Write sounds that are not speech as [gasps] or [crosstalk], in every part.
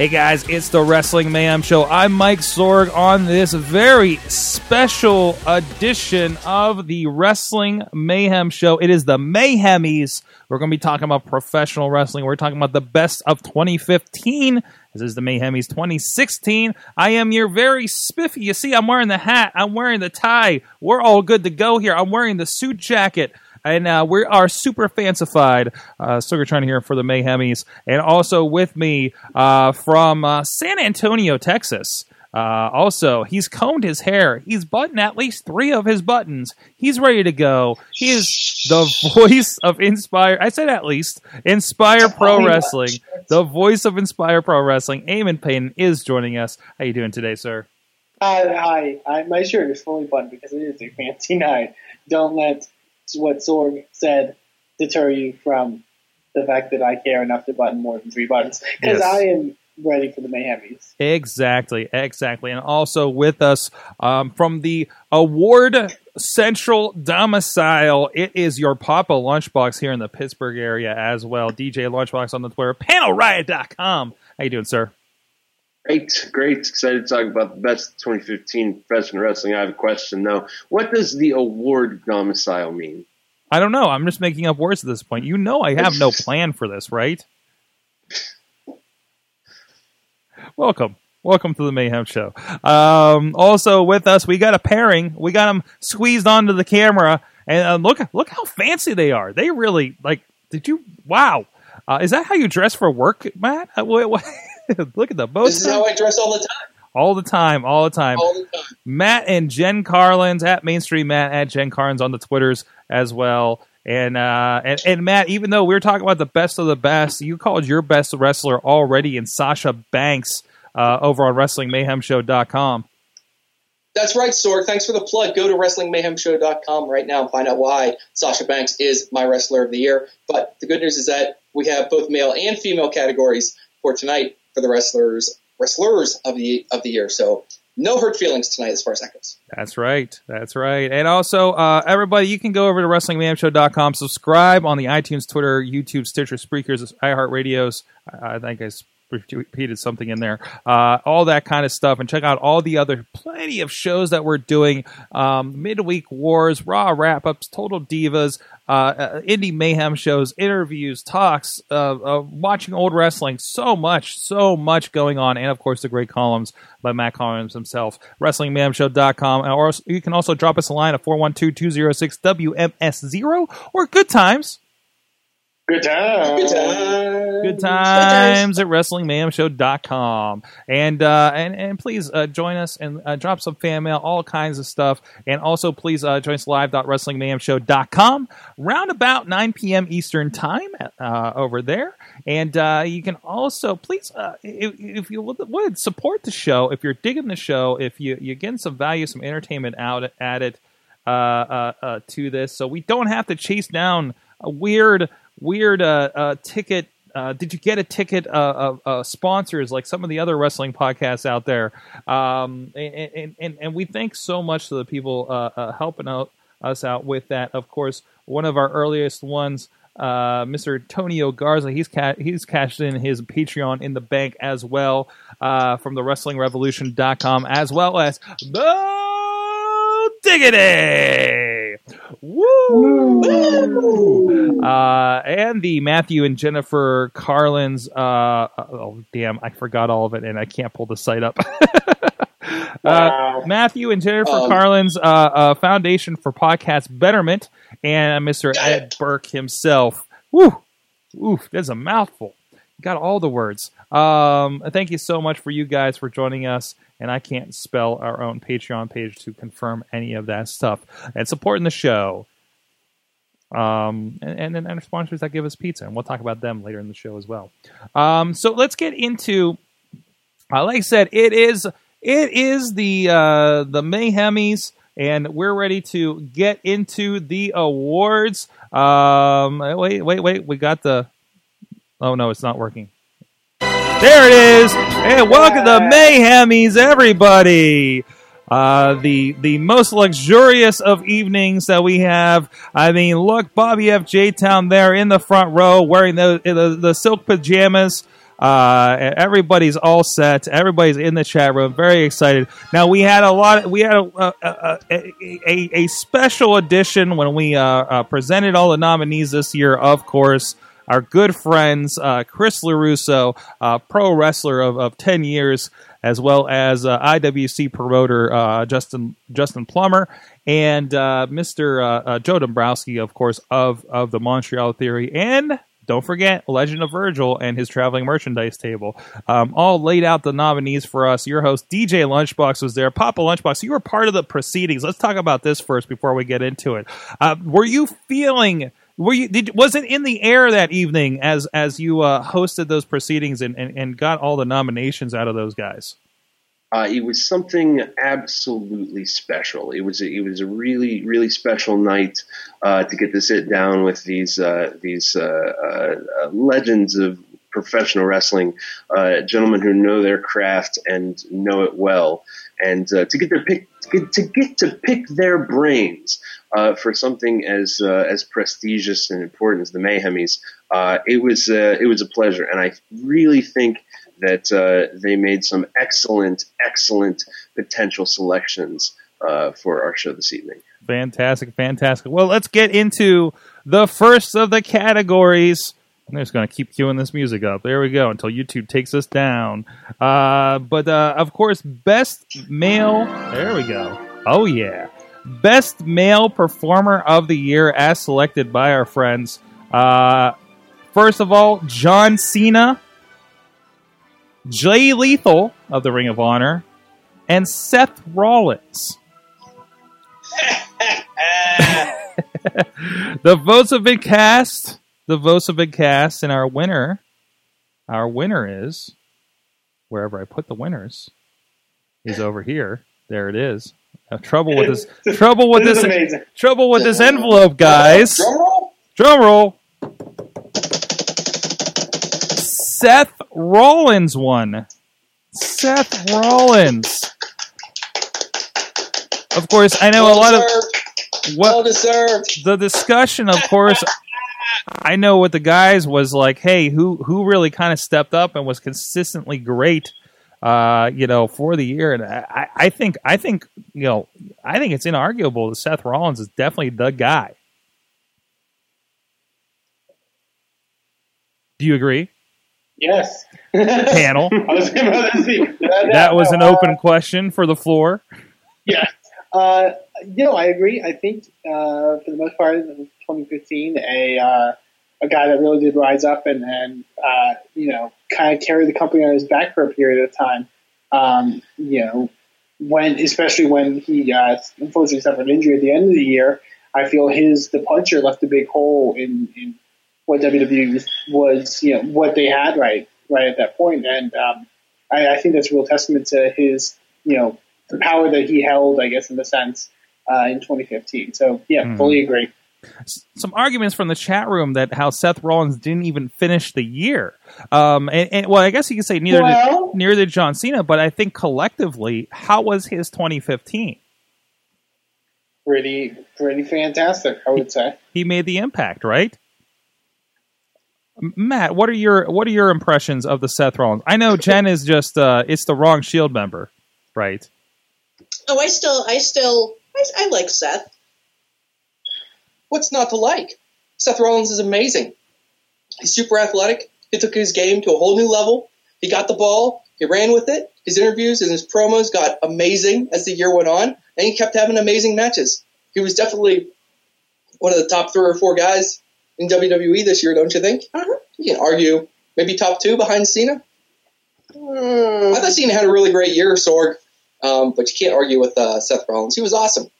Hey guys, it's the Wrestling Mayhem Show. I'm Mike Sorg on this very special edition of the Wrestling Mayhem Show. It is the Mayhemies. We're going to be talking about professional wrestling. We're talking about the best of 2015. This is the Mayhemies 2016. I am your very spiffy. You see, I'm wearing the hat. I'm wearing the tie. We're all good to go here. I'm wearing the suit jacket and uh, we are super fancified. Uh, Sugar trying to hear for the Mayhemies, and also with me uh, from uh, San Antonio, Texas. Uh, also, he's combed his hair. He's buttoned at least three of his buttons. He's ready to go. He is the voice of Inspire. I said at least Inspire Pro Wrestling. The voice of Inspire Pro Wrestling. Eamon Payton is joining us. How you doing today, sir? Hi, hi. I, my shirt is fully buttoned because it is a fancy night. Don't let what Sorg said deter you from the fact that I care enough to button more than three buttons because Yes. I am ready for the Mayhemies. Exactly, exactly. And also with us um, from the Award Central Domicile, it is your Papa Lunchbox here in the Pittsburgh area as well. DJ Lunchbox on the Twitter, panelriot.com. How you doing, sir? Great, great. Excited to talk about the best 2015 professional wrestling. I have a question though. What does the award domicile mean? I don't know. I'm just making up words at this point. You know I have no [laughs] plan for this, right? Welcome. Welcome to the Mayhem Show. Um, also with us, we got a pairing. We got them squeezed onto the camera, and uh, look, look how fancy they are. They really like. Did you? Wow. Uh, is that how you dress for work, Matt? Uh, what, what, [laughs] [laughs] look at the both. This is how I dress all the time. all the time, all the time. All the time. Matt and Jen Carlins at Mainstream Matt at Jen Carlins on the Twitters as well. And uh and, and Matt, even though we are talking about the best of the best, you called your best wrestler already in Sasha Banks uh, over on WrestlingMayhemShow.com. That's right, Sorg. Thanks for the plug. Go to WrestlingMayhemShow.com right now and find out why Sasha Banks is my wrestler of the year. But the good news is that we have both male and female categories for tonight for the wrestlers wrestlers of the of the year. So no hurt feelings tonight as far as that goes. That's right. That's right. And also, uh, everybody, you can go over to WrestlingMayhemShow.com, subscribe on the iTunes, Twitter, YouTube, Stitcher, Spreakers, iHeartRadios. I, I think I repeated something in there. Uh, all that kind of stuff. And check out all the other plenty of shows that we're doing. Um, Midweek Wars, Raw Wrap-Ups, Total Divas, uh, uh, Indie Mayhem shows, interviews, talks, uh, uh, watching old wrestling. So much, so much going on. And, of course, the great columns by Matt Carlins himself. WrestlingMayhemShow.com. Or you can also drop us a line at 412-206-WMS0 or Good Times. Good time. Good time. Good times at WrestlingMayhemShow.com. And, uh, and, and please uh, join us and uh, drop some fan mail, all kinds of stuff. And also, please uh, join us live live.wrestlingmayhemshow.com round about 9 p.m. Eastern Time uh, over there. And uh, you can also, please, uh, if, if you would, would, support the show, if you're digging the show, if you, you're getting some value, some entertainment out at it, uh, uh, uh, to this, so we don't have to chase down a weird, weird uh, uh, ticket. Uh, did you get a ticket? Uh, uh, uh, sponsors like some of the other wrestling podcasts out there, um, and, and, and we thank so much to the people uh, uh, helping out us out with that. Of course, one of our earliest ones, Mr. Tonio Garza, he's ca- he's cashed in his Patreon in the bank as well from the Wrestling WrestlingRevolution.com, as well as the Diggity. Woo! Uh, and the Matthew and Jennifer Carlins. Uh, oh, damn, I forgot all of it, and I can't pull the site up. [laughs] uh, Matthew and Jennifer Um, Carlins uh, uh, Foundation for Podcast Betterment, and Mr. Ed. Burke himself. Woo! Oof, that's a mouthful. Got all the words. Um, thank you so much for you guys for joining us. And I can't spell our own Patreon page to confirm any of that stuff. And supporting the show. Um, and, then our sponsors that give us pizza. And we'll talk about them later in the show as well. Um, so let's get into, uh, like I said, it is It is the uh, the Mayhemies, and we're ready to get into the awards. Um, wait, wait, wait. We got the. Oh no, it's not working. There it is. And welcome to Mayhemies, everybody. Uh, the the most luxurious of evenings that we have. I mean, look, Bobby F. J. Town there in the front row, wearing the the, the silk pajamas. Uh, everybody's all set. Everybody's in the chat room, very excited. Now we had a lot. We had a a, a, a, a special edition when we uh, uh, presented all the nominees this year. Of course, our good friends uh, Chris Larusso, uh, pro wrestler of, of ten years, as well as uh, IWC promoter uh, Justin Justin Plummer and uh, Mr. Uh, Joe Dombrowski, of course, of of the Montreal Theory, and don't forget Legend of Virgil and his traveling merchandise table. Um, all laid out the nominees for us. Your host DJ Lunchbox was there. Papa Lunchbox, you were part of the proceedings. Let's talk about this first before we get into it. Uh, were you feeling? Were you? Did, was it in the air that evening as as you uh, hosted those proceedings and, and, and got all the nominations out of those guys? Uh, it was something absolutely special. It was a, it was a really really special night uh, to get to sit down with these uh, these uh, uh, legends of professional wrestling, uh, gentlemen who know their craft and know it well, and to get their pick to get to, get to pick their brains for something as as prestigious and important as the Mayhemies. it was it was a pleasure, and I really think that uh, they made some excellent, excellent potential selections uh, for our show this evening. Fantastic, fantastic. Well, let's get into the first of the categories. I'm just going to keep queuing this music up. There we go until YouTube takes us down. Uh, but uh, of course, best male. There we go. Oh yeah, best male performer of the year as selected by our friends. Uh, first of all, John Cena. Jay Lethal of the Ring of Honor, and Seth Rollins. [laughs] [laughs] the votes have been cast. The votes have been cast, and our winner, our winner is wherever I put the winners is over here. There it is. Trouble with this. [laughs] trouble with This this. Trouble with this envelope, guys. Drum roll. Drum roll. Seth Rollins won. Seth Rollins. Of course, I know a lot of Deserved. Well what deserved. the discussion. Of course, I know what the guys was like. Hey, who who really kind of stepped up and was consistently great, uh, you know, for the year. And I, I think I think you know I think it's inarguable that Seth Rollins is definitely the guy. Do you agree, Yes. panel? [laughs] I was about to see. That, was an uh, open question for the floor. Yeah. Uh, you know, I agree. I think uh, for the most part, 2015, a uh, a guy that really did rise up and and uh, you know kind of carry the company on his back for a period of time. Um, you know, when especially when he uh, unfortunately suffered an injury at the end of the year, I feel his the puncher left a big hole in, in what WWE was, was you know what they had right right at that point, and um, I, I think that's a real testament to his you know the power that he held, I guess, in the sense uh, in 2015. So yeah, Mhm. fully agree. Some arguments from the chat room that how Seth Rollins didn't even finish the year. Um, and, and well, I guess you could say neither Well- did neither did John Cena, but I think collectively, how was his 2015? Pretty pretty fantastic, I would say. He made the impact, right? Matt, what are your what are your impressions of the Seth Rollins? I know Jen is just uh, it's the wrong Shield member, right? Oh, I still, I still, I, I like Seth. What's not to like? Seth Rollins is amazing. He's super athletic. He took his game to a whole new level. He got the ball. He ran with it. His interviews and his promos got amazing as the year went on, and he kept having amazing matches. He was definitely one of the top three or four guys in WWE this year, don't you think? Uh-huh. You can argue maybe top two behind Cena. Hmm. I thought Cena had a really great year, Sorg, um, but you can't argue with uh, Seth Rollins. He was awesome.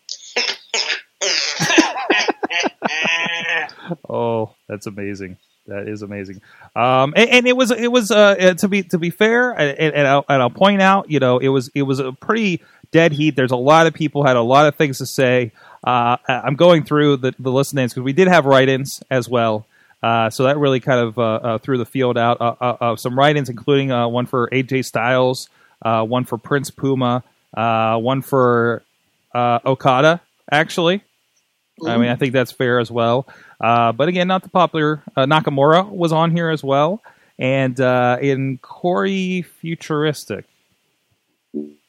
[laughs] Oh, that's amazing. That is amazing. Um, and, and it was it was uh, uh, to be to be fair, and, and, I'll, and I'll point out, you know, it was it was a pretty dead heat. There's a lot of people had a lot of things to say. Uh, I'm going through the, the list of names because we did have write-ins as well. Uh, so that really kind of uh, uh, threw the field out. Uh, uh, uh, some write-ins, including uh, one for AJ Styles, uh, one for Prince Puma, uh, one for uh, Okada. Actually, I mean, I think that's fair as well. Uh, but again, not the popular. Uh, Nakamura was on here as well, and uh, in Corey Futuristic.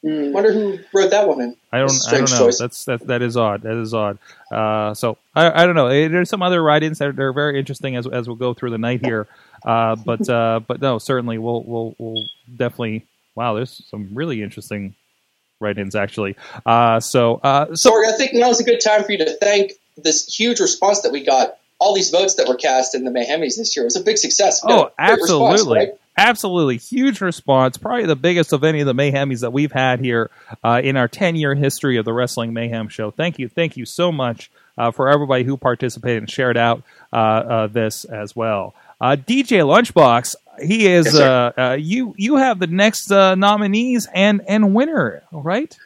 Wonder who wrote that one in. I don't. That's a I don't know. choice. That's that. That is odd. That is odd. Uh, so I, I don't know. Eh, There's some other write-ins that are very interesting as as we'll go through the night here. Uh, but uh, but no, certainly we'll we'll we'll definitely. Wow, there's some really interesting write-ins actually. Uh, so uh, so Sorg, I think now is a good time for you to thank this huge response that we got. All these votes that were cast in the Mayhemies this year it was a big success. Oh, a response, absolutely. right? Absolutely. Huge response. Probably the biggest of any of the Mayhemies that we've had here uh, in our 10 year history of the Wrestling Mayhem show. Thank you. Thank you so much uh, for everybody who participated and shared out uh, uh, this as well. Uh, DJ Lunchbox, he is yes, uh, uh, you. You have the next uh, nominees and, and winner, right?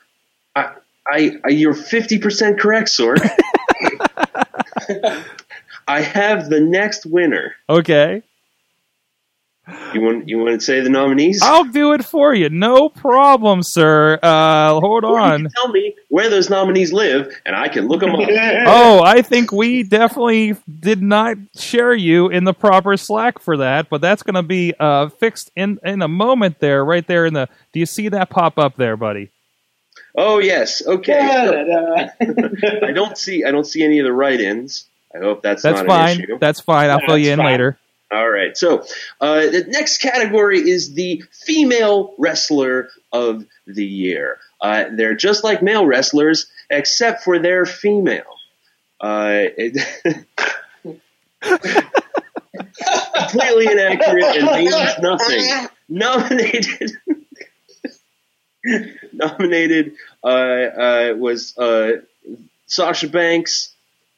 I, I, I you're fifty percent correct, Sorg. [laughs] [laughs] I have the next winner. Okay. You want you want to say the nominees? I'll do it for you. No problem, sir. Uh, hold Or you on. can tell me where those nominees live, and I can look them up. [laughs] oh, I think we definitely did not share you in the proper Slack for that, but that's going to be uh, fixed in in a moment. There, right there in the. Do you see that pop up there, buddy? Oh yes, okay. [laughs] I don't see I don't see any of the write-ins. I hope that's, That's not fine. an issue. That's fine. I'll fill you in fine. later. All right. So uh, the next category is the female wrestler of the year. Uh, they're just like male wrestlers, except for they're female. Uh, it- [laughs] completely inaccurate and means nothing. Nominated. [laughs] nominated uh, uh, was uh, Sasha Banks,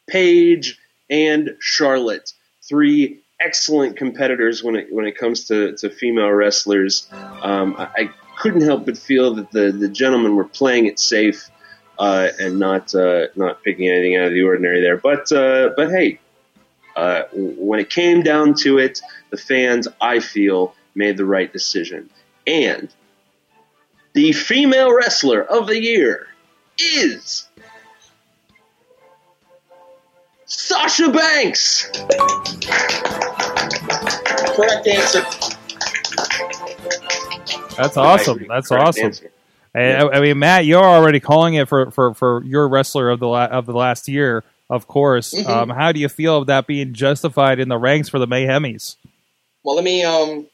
Paige, and Charlotte. Three excellent competitors when it when it comes to, to female wrestlers. Um, I, I couldn't help but feel that the, the gentlemen were playing it safe uh, and not uh, not picking anything out of the ordinary there. But uh, but hey, uh, when it came down to it, the fans I feel made the right decision. And the female wrestler of the year is Sasha Banks. Correct answer. That's awesome. That's correct awesome. answer. I, I mean, Matt, you're already calling it for, for, for your wrestler of the la- of the last year, of course. Mhm. Um, how do you feel of that being justified in the ranks for the Mayhemies? Well, let me um,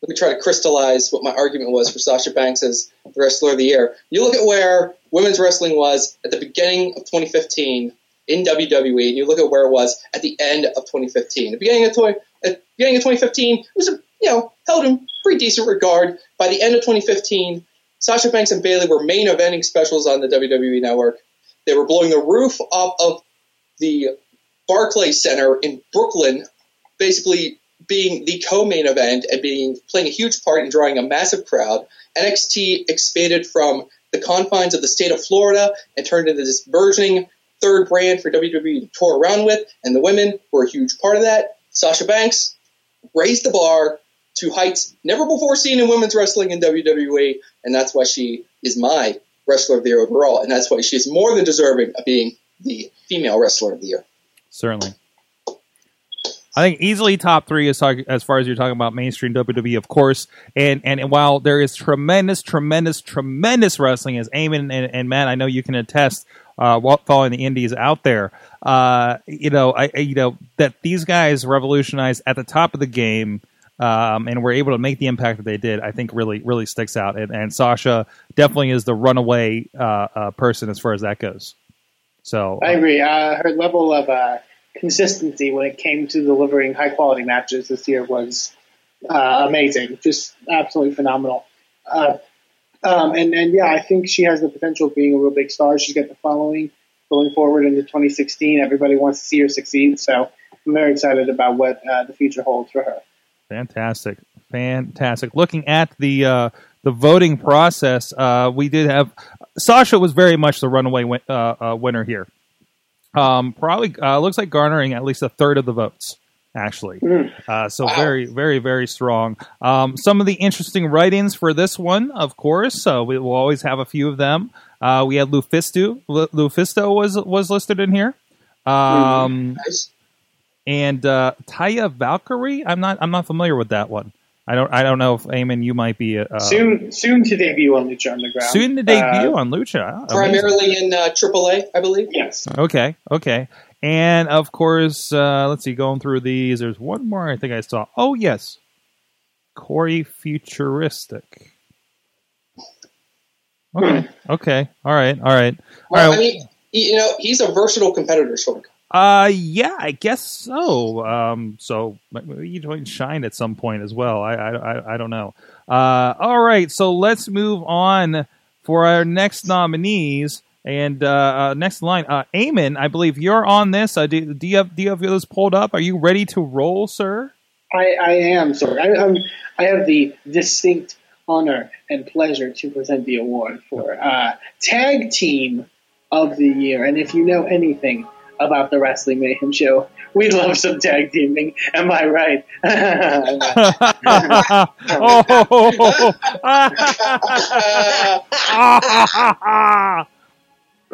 let me try to crystallize what my argument was for Sasha Banks as the wrestler of the year. You look at where women's wrestling was at the beginning of 2015 in WWE, and you look at where it was at the end of 2015. The beginning of 20, at the beginning of 2015 it was you know held in pretty decent regard. By the end of 2015, Sasha Banks and Bayley were main eventing specials on the WWE Network. They were blowing the roof off of the Barclays Center in Brooklyn, basically being the co-main event and being playing a huge part in drawing a massive crowd. NXT expanded from the confines of the state of Florida and turned into this burgeoning third brand for WWE to tour around with, and the women were a huge part of that. Sasha Banks raised the bar to heights never before seen in women's wrestling in WWE, and that's why she is my wrestler of the year overall, and that's why she is more than deserving of being the female wrestler of the year. Certainly. I think easily top three as, as far as you're talking about mainstream WWE, of course. And and while there is tremendous, tremendous, tremendous wrestling, as Eamon and, and Matt, I know you can attest, uh, following the indies out there, uh, you know, I, I- you know that these guys revolutionized at the top of the game. Um, and were able to make the impact that they did, I think really, really sticks out. And, and Sasha definitely is the runaway uh, uh, person as far as that goes. So I agree. Uh, her level of uh, consistency when it came to delivering high quality matches this year was uh, amazing, just absolutely phenomenal. Um, and and yeah, I think she has the potential of being a real big star. She's got the following going forward into 2016. Everybody wants to see her succeed. So I'm very excited about what uh, the future holds for her. Fantastic, fantastic. Looking at the uh, the voting process, uh, we did have Sasha was very much the runaway win, uh, uh, winner here. Um, probably uh, looks like garnering at least a third of the votes. Actually, uh, so Wow. very, very, very strong. Um, some of the interesting write-ins for this one, of course. So we will always have a few of them. Uh, we had Lufisto. Lu- Lufisto was was listed in here. Um, Nice. and uh, Taya Valkyrie. I'm not. I'm not familiar with that one. I don't. I don't know if Eamon, you might be uh, soon, soon to debut on Lucha Underground. soon to debut Uh, on Lucha. Ah, amazing. Primarily in uh, AAA, I believe. yes. Okay. Okay. And of course, uh, let's see. Going through these, there's one more I think I saw. Oh yes, Corey Futuristic. Okay. Okay. All right. All right. All Well, right. I mean, you know, he's a versatile competitor, Sorg. Uh, yeah, I guess so. Um, so maybe you join Shine at some point as well. I, I, I, I don't know. Uh, all right, so let's move on for our next nominees. And uh, uh, next line, uh, Eamon, I believe you're on this. Uh, do, do you have do you have those pulled up? Are you ready to roll, sir? I, I am sir. I, I'm, I have the distinct honor and pleasure to present the award for uh, Tag Team of the Year. And if you know anything about the Wrestling Mayhem Show, we love some tag teaming. Am I right? oh,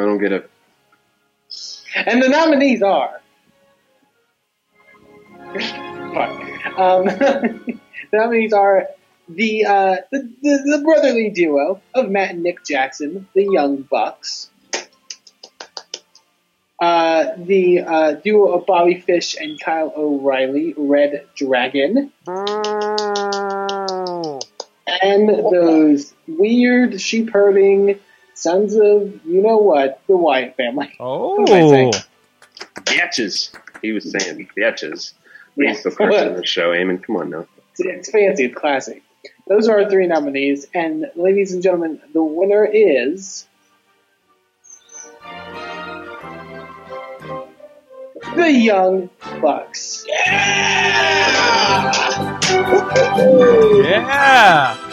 I don't get it. and the nominees are. Um, [laughs] the nominees are the, uh, the, the the brotherly duo of Matt and Nick Jackson, the Young Bucks. Uh, the uh, duo of Bobby Fish and Kyle O'Reilly, Red Dragon. And those weird sheep herding sons of you know what, the Wyatt family. oh, Bitches. He was saying bitches. Yeah. He's the person in the show, Eamon. Come on now. It's, it's fancy, it's classic. Those are our three nominees, and ladies and gentlemen, the winner is the Young Bucks. Yeah! [laughs] Yeah.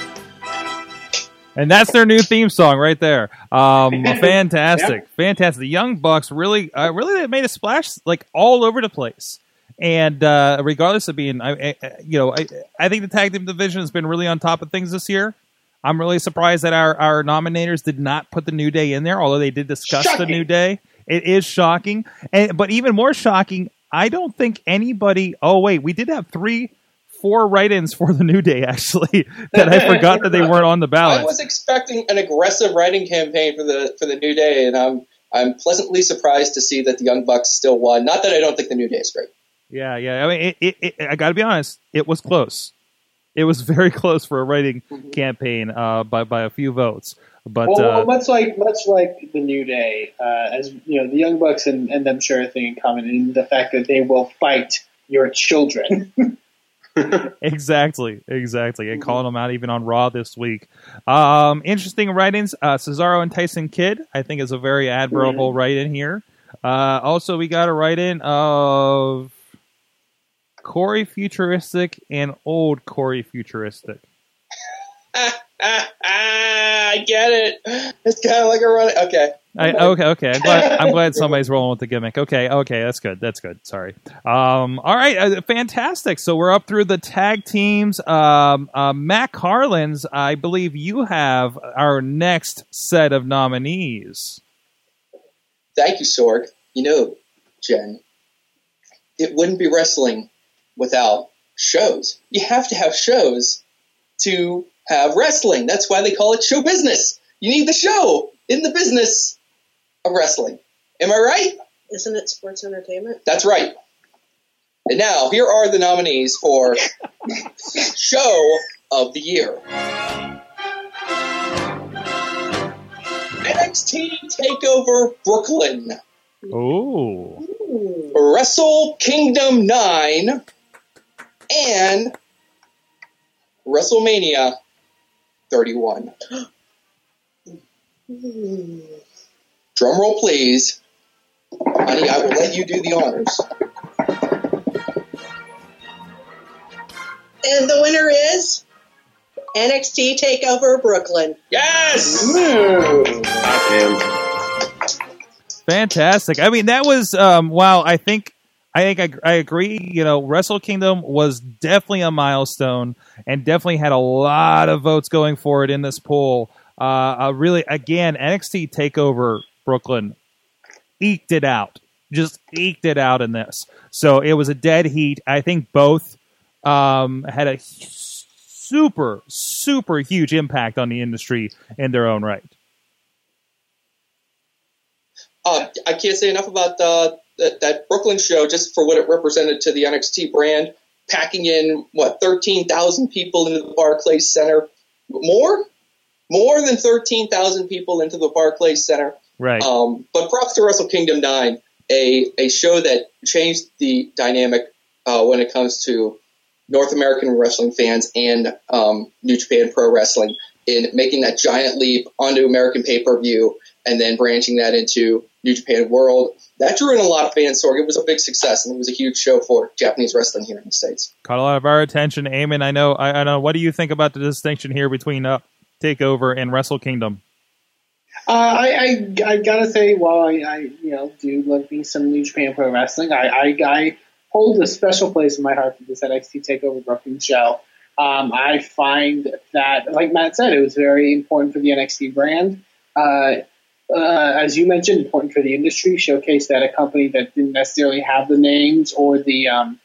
And that's their new theme song right there. Um, [laughs] fantastic, fantastic. The Young Bucks really, uh, really they made a splash like all over the place. And uh, regardless of being, I, I, you know, I, I think the tag team division has been really on top of things this year. I'm really surprised that our, our nominators did not put the New Day in there, although they did discuss the New Day. It is shocking, and but even more shocking, I don't think anybody. Oh wait, we did have three, four write-ins for the New Day actually [laughs] that I [laughs] forgot that they weren't on the ballot. I was expecting an aggressive writing campaign for the for the New Day, and I'm I'm pleasantly surprised to see that the Young Bucks still won. Not that I don't think the New Day is great. Yeah, yeah. I mean, it, it, it, I got to be honest. It was close. It was [laughs] very close for a writing campaign uh, by by a few votes. But Well, uh, much like much like the New Day, uh, as you know, the Young Bucks and, and them share a thing in common in the fact that they will fight your children. [laughs] exactly, exactly. And calling them out even on Raw this week. Um, interesting writings. Uh, Cesaro and Tyson Kidd, I think, is a very admirable write in here. Uh, also, we got a write in of Corey Futuristic and old Corey Futuristic. [laughs] I get it. It's kind of like a run. Okay. I, okay, okay. I'm glad, [laughs] I'm glad somebody's rolling with the gimmick. Okay, okay, that's good. That's good. Sorry. Um, all right, uh, fantastic. So we're up through the tag teams. Um, uh, Matt Carlins, I believe you have our next set of nominees. Thank you, Sorg. You know, Jen, it wouldn't be wrestling without shows. You have to have shows to have wrestling. That's why they call it show business. You need the show in the business of wrestling. Am I right? Isn't it sports entertainment? That's right. And now, here are the nominees for Show of the Year. NXT TakeOver Brooklyn, Oh, Wrestle Kingdom 9, and WrestleMania 31. [gasps] Drum roll, please. Honey, I will let you do the honors. And the winner is NXT Takeover Brooklyn. Yes. Hot Fantastic. I mean, that was um, wow. I think I think I, I agree. You know, Wrestle Kingdom was definitely a milestone and definitely had a lot of votes going for it in this poll. Uh, uh, really, again, NXT Takeover Brooklyn eked it out, just eked it out in this. So it was a dead heat. I think both um, had a super, super huge impact on the industry in their own right. Uh, I can't say enough about that, that Brooklyn show just for what it represented to the NXT brand, packing in what thirteen thousand people into the Barclays Center, more, more than thirteen thousand people into the Barclays Center. Right. Um, but props to Wrestle Kingdom 9, a, a show that changed the dynamic uh, when it comes to North American wrestling fans and um, New Japan Pro Wrestling in making that giant leap onto American pay per view and then branching that into New Japan World. That drew in a lot of fans, Sorg. It was a big success and it was a huge show for Japanese wrestling here in the States. caught a lot of our attention. Eamon, I know, I, I know. What do you think about the distinction here between uh, Takeover and Wrestle Kingdom? Uh, I, I I gotta say, while I, I you know do love me some New Japan Pro Wrestling, I, I I hold a special place in my heart for this NXT Takeover Brooklyn show. Um, I find that, like Matt said, it was very important for the NXT brand. Uh, uh, as you mentioned, important for the industry. Showcase that a company that didn't necessarily have the names or the um,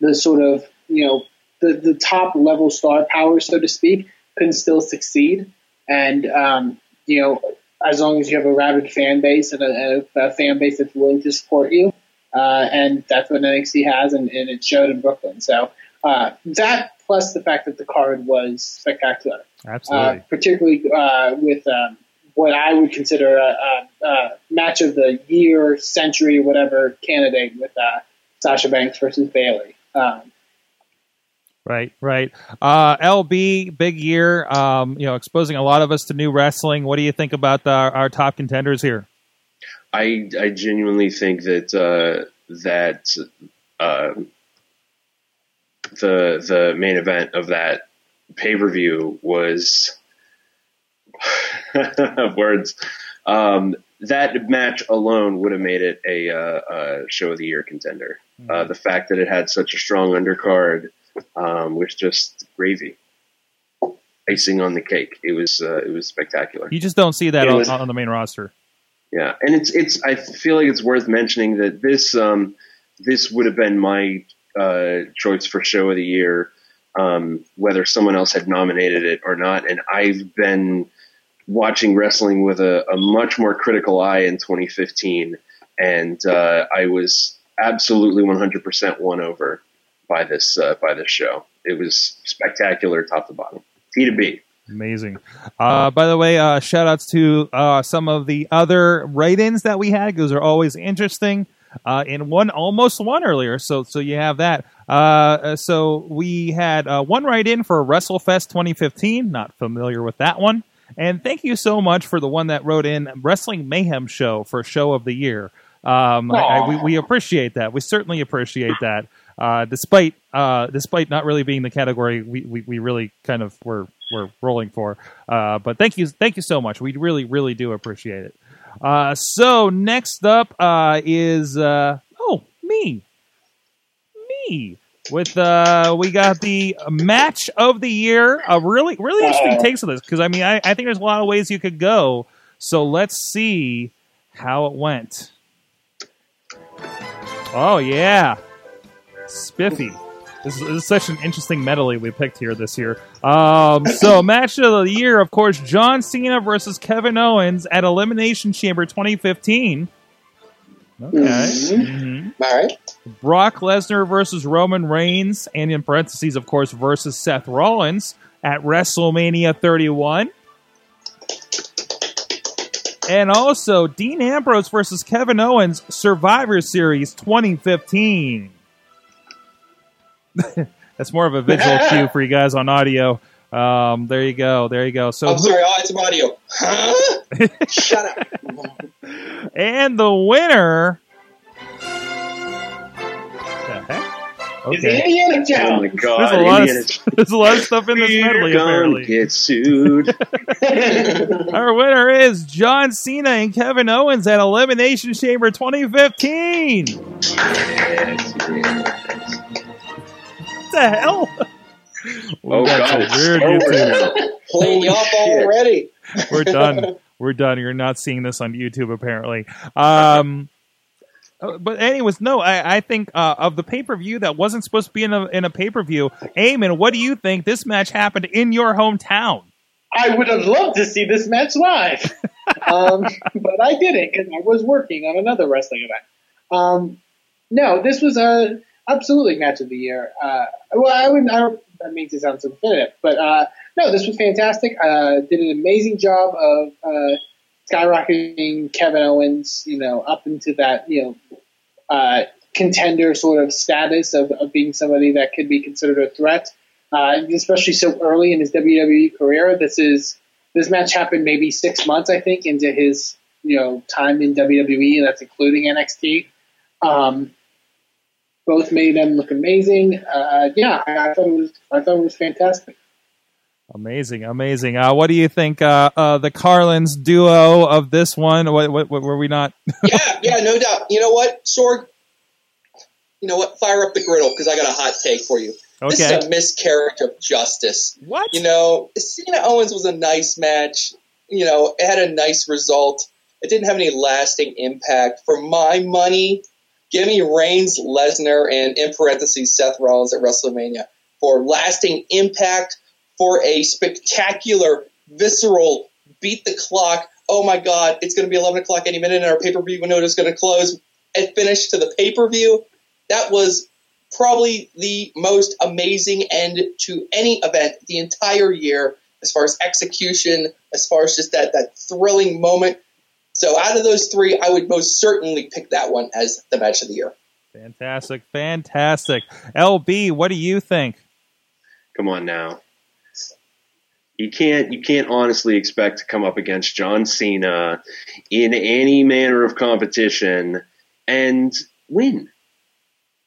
the sort of you know the the top level star power, so to speak, can still succeed. And um, you know, as long as you have a rabid fan base and a, a, fan base that's willing to support you, uh, and that's what NXT has, and, and it showed in Brooklyn. So uh, that plus the fact that the card was spectacular, uh, Absolutely. particularly uh, with um, what I would consider a, a, a match of the year, century, whatever candidate with uh, Sasha Banks versus Bayley. Um, Right, right. Uh, LB, big year. Um, you know, exposing a lot of us to new wrestling. What do you think about the, our top contenders here? I I genuinely think that uh, that uh, the the main event of that pay per view was [laughs] words. Um, that match alone would have made it a, uh, a show of the year contender. Uh, the fact that it had such a strong undercard um, was just gravy, icing on the cake. It was uh, it was spectacular. You just don't see that on, was- on the main roster. Yeah, and it's it's. I feel like it's worth mentioning that this um, this would have been my uh, choice for show of the year, um, whether someone else had nominated it or not. And I've been watching wrestling with a, a much more critical eye in 2015, and uh, I was absolutely 100% won over by this uh, by this show. It was spectacular, top to bottom, T to B. Amazing. Uh, by the way, uh, shout outs to uh, some of the other write ins that we had. Those are always interesting. Uh, and one almost won earlier, so so you have that. Uh, so we had uh, one write in for WrestleFest 2015. Not familiar with that one. And thank you so much for the one that wrote in Wrestling Mayhem Show for Show of the Year. Um, I, I- we, we appreciate that. We certainly appreciate that. Uh, despite uh, despite not really being the category we, we, we really kind of were were rolling for. Uh, but thank you thank you so much. We really really do appreciate it. Uh, so next up uh, is uh, oh me. Me. With uh we got the match of the year. A really really interesting takes of this because i mean I, I think there's a lot of ways you could go. So let's see how it went. Oh yeah spiffy this is, this is such an interesting medley we picked here this year um [coughs] so match of the year of course john cena versus kevin owens at elimination chamber 2015 okay Mhm. All right. Brock Lesnar versus Roman Reigns, and in parentheses, of course, versus Seth Rollins at WrestleMania 31. And also Dean Ambrose versus Kevin Owens, Survivor Series 2015. [laughs] That's more of a visual [laughs] cue for you guys on audio. Um, there you go. There you go. So, I'm sorry, I'll add some audio. Huh? [laughs] Shut up. and the winner. The heck? It's Okay. Indiana Oh my god! There's a lot Indiana of there's a lot of stuff in this medley We're gonna apparently. get sued. Our winner is John Cena and Kevin Owens at Elimination Chamber 2015. Yes, yes. What the hell? Oh We got god! some Star weird Wars YouTube. now. Playing you off shit. already. We're done. [laughs] We're done. You're not seeing this on YouTube apparently. Um, uh, but anyways, no, I, I think uh, of the pay per view that wasn't supposed to be in a in a pay per view. Eamon, what do you think? This match happened in your hometown. I would have loved to see this match live, [laughs] um, but I didn't because I was working on another wrestling event. Um, no, this was a absolutely match of the year. Uh, well, I wouldn't. I don't. That makes it sound so definitive, but uh, no, this was fantastic. Uh, did an amazing job of uh, skyrocketing Kevin Owens, you know, up into that you know uh, contender sort of status of, of being somebody that could be considered a threat uh, especially so early in his WWE career. This is this match happened maybe six months, I think, into his you know time in WWE, and that's including NXT. Um, both made them look amazing. Uh, yeah, I, I thought it was I thought it was fantastic. Amazing, amazing. Uh, what do you think? Uh, uh, the Carlins duo of this one. What, what, what were we not? [laughs] yeah, yeah, no doubt. You know what, Sorg? You know what? Fire up the griddle because I got a hot take for you. Okay. This is a miscarriage of justice. What? You know, Cena Owens was a nice match. You know, it had a nice result. It didn't have any lasting impact. For my money, give me Reigns, Lesnar, and in parentheses Seth Rollins at WrestleMania for lasting impact, for a spectacular, visceral, beat the clock. Oh my God, it's going to be 11 o'clock any minute, and our pay per view window is going to close and finish to the pay per view. That was probably the most amazing end to any event the entire year as far as execution, as far as just that, that thrilling moment. So out of those three, I would most certainly pick that one as the match of the year. Fantastic, fantastic. LB, what do you think? Come on now. You can't you can't honestly expect to come up against John Cena in any manner of competition and win.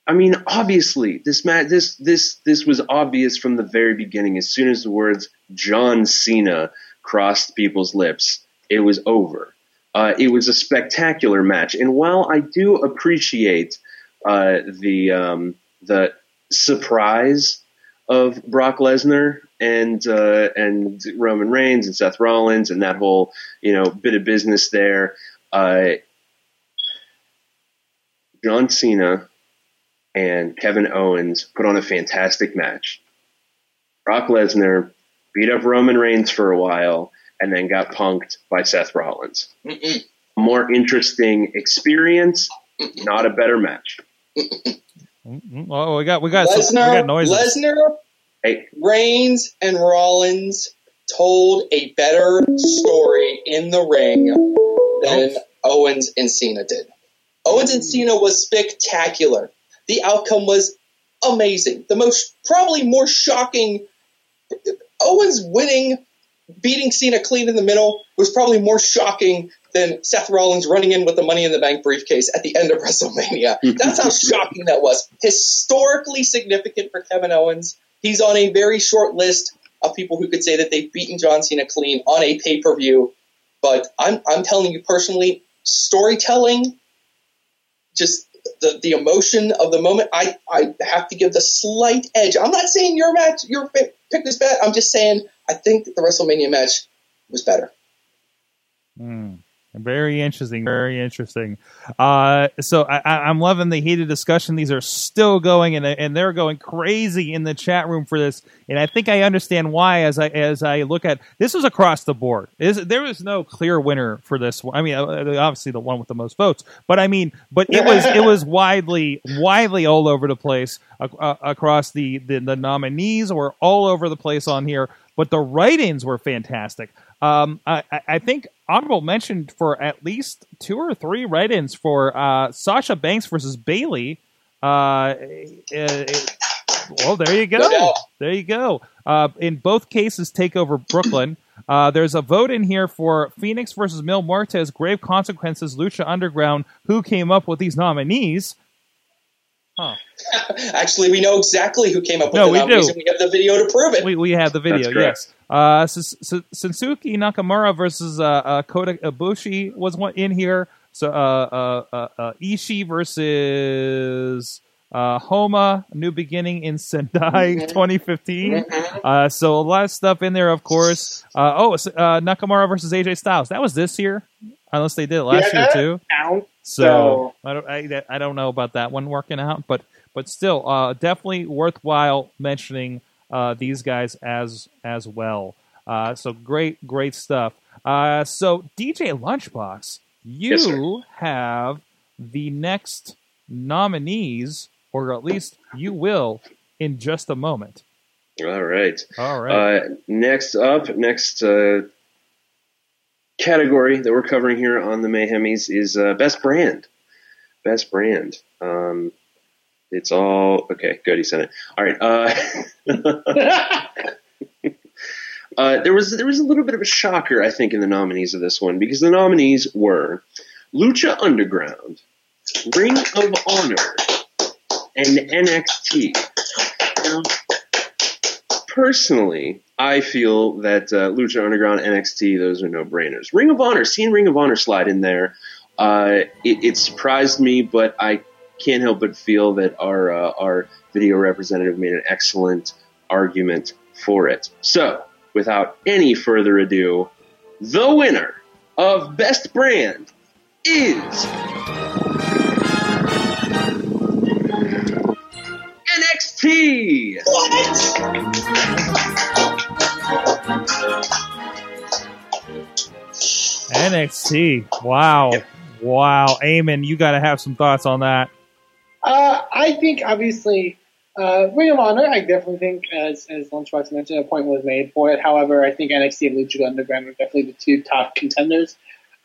I mean, obviously, this match this this this was obvious from the very beginning. As soon as the words John Cena crossed people's lips, it was over. Uh, it was a spectacular match, and while I do appreciate uh, the um, the surprise of Brock Lesnar and uh, and Roman Reigns and Seth Rollins and that whole you know bit of business there. Uh, John Cena and Kevin Owens put on a fantastic match. Brock Lesnar beat up Roman Reigns for a while and then got punked by Seth Rollins. Mm-mm. More interesting experience, not a better match. Mm, Oh, we got we got some, we got noises. Lesnar, Hey, Reigns, and Rollins told a better story in the ring than Owens and Cena did. Owens and Cena was spectacular. The outcome was amazing. The most, probably more shocking, Owens winning, beating Cena clean in the middle was probably more shocking than Seth Rollins running in with the Money in the Bank briefcase at the end of [laughs] WrestleMania. That's how [laughs] shocking that was. Historically significant for Kevin Owens. He's on a very short list of people who could say that they've beaten John Cena clean on a pay per view. But I'm, I'm telling you personally, storytelling, just the, the emotion of the moment, I, I have to give the slight edge. I'm not saying your match, your pick is bad. I'm just saying I think the WrestleMania match was better. Hmm. Very interesting. Very interesting. Uh, so I, I, I'm loving the heated discussion. These are still going, and and they're going crazy in the chat room for this. And I think I understand why as I as I look at this was across the board. Is there was no clear winner for this one. I mean, uh, obviously the one with the most votes, but I mean, but it was it was [laughs] widely widely all over the place uh, uh, across the, the the nominees were all over the place on here. But the write-ins were fantastic. Um, I, I- I think honorable mention for at least two or three write-ins for uh, Sasha Banks versus Bayley. Uh, uh, well, there you go. No. There you go. Uh, in both cases, take over Brooklyn. Uh, there's a vote in here for Fenix versus Mil Muertes, Grave Consequences, Lucha Underground. Who came up with these nominees? Huh. [laughs] Actually, we know exactly who came up with No, the we do. and we have the video to prove it. We we have the video. Yes. Uh, Sus- Sus- Shinsuke Nakamura versus uh, uh, Kota Ibushi was one in here. So uh, uh, uh, uh, Ishii versus uh, Honma, New Beginning in Sendai, 2015. Uh, so a lot of stuff in there, of course. Uh, oh, uh, Nakamura versus AJ Styles. That was this year, unless they did it last Yeah. year too. Count. So, So- I don't I, I don't know about that one working out, but but still, uh, definitely worthwhile mentioning uh, these guys as as well. Uh, so great great stuff. Uh, so DJ Lunchbox, you Yes, have the next nominees, or at least you will in just a moment. All right. All right. Uh, next up, next uh, category that we're covering here on the Mayhemies is uh, best brand. Best brand. Um, it's all okay. Good, he said it. All right. Uh, [laughs] uh, there was there was a little bit of a shocker, I think, in the nominees of this one because the nominees were Lucha Underground, Ring of Honor, and NXT. Now, personally, I feel that uh, Lucha Underground, NXT, those are no brainers. Ring of Honor, seeing Ring of Honor slide in there, uh, it, it surprised me, but I can't help but feel that our uh, our video representative made an excellent argument for it. So, without any further ado, the winner of Best Brand is NXT. What? NXT. Wow. Wow. Eamon, you got to have some thoughts on that. Uh, I think obviously uh, Ring of Honor. I definitely think, as as Lunchbox mentioned, a point was made for it. However, I think NXT and Lucha Underground are definitely the two top contenders.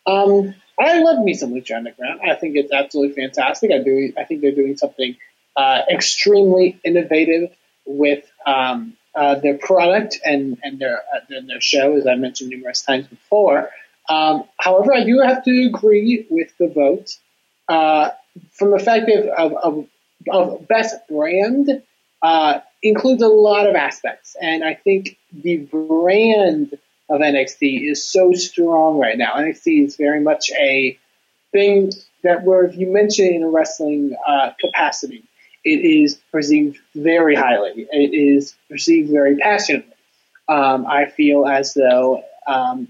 Um, I love me some Lucha Underground. I think it's absolutely fantastic. I do. I think they're doing something uh, extremely innovative with um, uh, their product and and their uh, their show, as I mentioned numerous times before. Um, however, I do have to agree with the vote uh, from the fact of, of, of, best brand uh, includes a lot of aspects, and I think the brand of NXT is so strong right now. NXT is very much a thing that where if you mention in a wrestling uh, capacity, it is perceived very highly. It is perceived very passionately. Um, I feel as though um,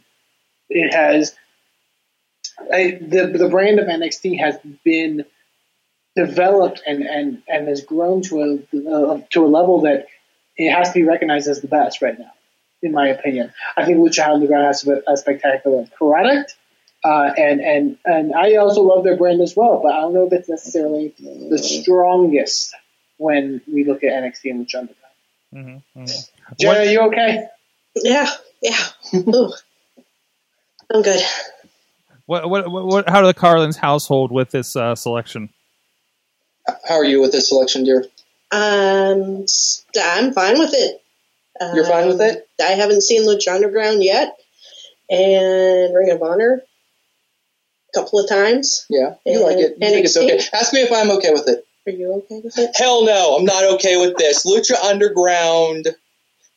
it has I, the the brand of NXT has been developed and, and, and has grown to a uh, to a level that it has to be recognized as the best right now, in my opinion. I think Lucha Underground has a, a spectacular product, uh, and and and I also love their brand as well. But I don't know if it's necessarily the strongest when we look at NXT and Lucha Underground. Mm-hmm, mm-hmm. Jenna, are you okay? Yeah, yeah. I'm good. What, what, what, what, how do the Carlins household with this uh, selection? How are you with this selection, dear? Um, s- I'm fine with it. You're fine with Um, it? I haven't seen Lucha Underground yet, and Ring of Honor a couple of times. Yeah, you like it. You think it's okay? Ask me if I'm okay with it. Are you okay with it? Hell no, I'm not okay with this. Lucha Underground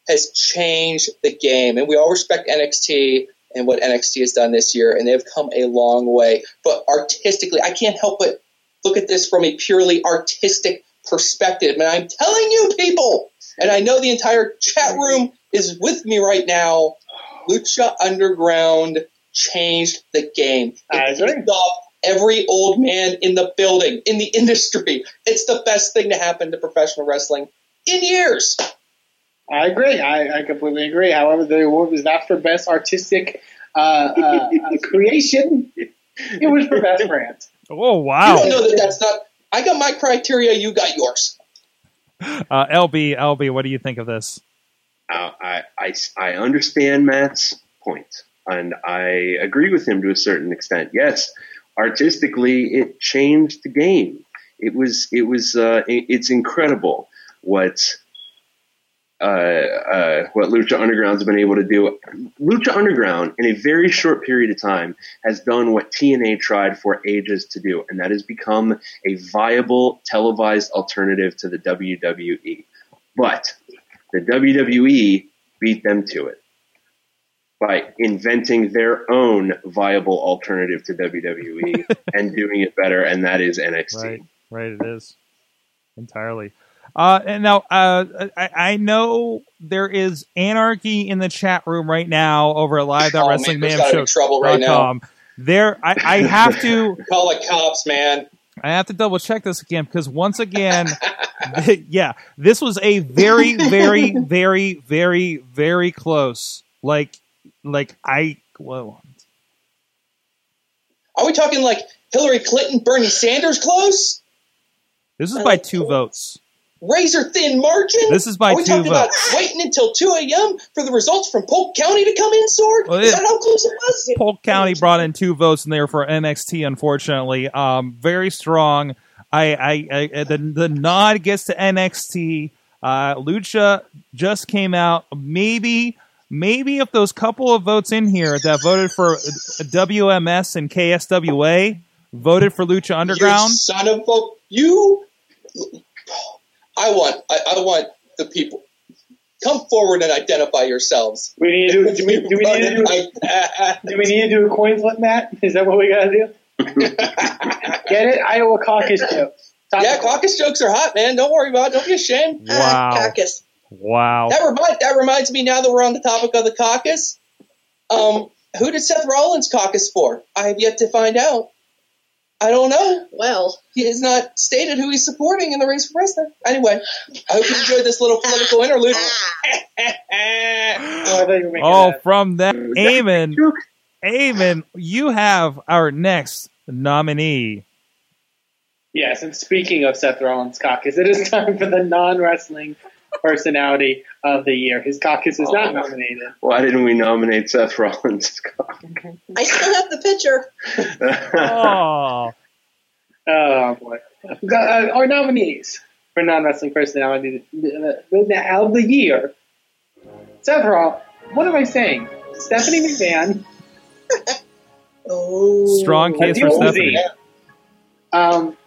has changed the game, and we all respect NXT and what NXT has done this year, and they've come a long way. But artistically, I can't help but look at this from a purely artistic perspective. And I'm telling you, people, and I know the entire chat room is with me right now. Lucha Underground changed the game. I It agree. off every old man in the building, in the industry. It's the best thing to happen to professional wrestling in years. I agree. I, I completely agree. However, the award was not for best artistic uh, uh, [laughs] uh, creation. It was for best brand. [laughs] Oh, wow! You don't know that that's not. I got my criteria. You got yours. Uh, LB, LB, what do you think of this? Uh, I, I, I understand Matt's point, and I agree with him to a certain extent. Yes, artistically, it changed the game. It was, it was, uh, it's incredible what uh, uh, what Lucha Underground's been able to do. Lucha Underground, in a very short period of time, has done what TNA tried for ages to do, and that has become a viable televised alternative to the WWE. But the WWE beat them to it by inventing their own viable alternative to WWE [laughs] and doing it better, and that is NXT. Right, right. It is entirely. Uh, and now uh, I, I know there is anarchy in the chat room right now over at live Oh, man, wrestling there's gotta trouble right now. There, I, I have to, [laughs] Call the cops, man. I have to double check this again because once again, yeah, this was a very, very, [laughs] very, very, very close. Like, like I, well, Are we talking like Hillary Clinton, Bernie Sanders close? this is by two votes. Razor thin margin? This is by Are we two talking about votes. waiting until 2 a.m. for the results from Polk County to come in, Sorg? Well, is it- that how close it was? Polk County brought in two votes in there for NXT. Unfortunately, um, very strong. I, I, I the the nod gets to NXT. Uh, Lucha just came out. Maybe, maybe if those couple of votes in here that voted for WMS and KSWA voted for Lucha You Underground, son of a you. I want. I, I want the people. Come forward and identify yourselves. We need to do, do, we, do, we need to do, I- [laughs] do we need to do a coin flip, Matt? Is that what we gotta do? [laughs] Get it? Iowa caucus jokes. Top yeah, caucus jokes are hot, man. Don't worry about it. Don't be ashamed. Wow. Ah, caucus. Wow. That remind, that reminds me now that we're on the topic of the caucus. Um, who did Seth Rollins caucus for? I have yet to find out. I don't know. Well, He has not stated who he's supporting in the race for president. Anyway, I hope you enjoyed this little political interlude. [laughs] Oh, I thought you were making Oh, that. from that, Eamon, Eamon, you have our next nominee. Yes, and speaking of Seth Rollins' caucus, it is time for the non-wrestling personality of the year. His caucus is not nominated. Why didn't we nominate Seth Rollins? I still have the picture. Oh, [laughs] Oh boy! The, uh, our nominees for non-wrestling personality of the year: Seth Rollins. What am I saying? Stephanie McMahon, [laughs] Oh, strong case for That's Stephanie. easy. um,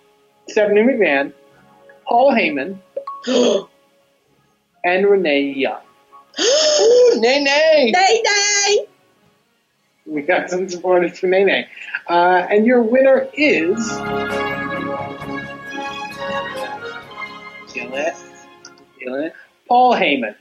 Stephanie McMahon, Paul Heyman, [gasps] [gasps] and Renee Young. [gasps] Ooh, nay, nay. Nay, nay. We got some supporters for Nene. Uh, and your winner is. Feel it? Feeling it? Paul Heyman.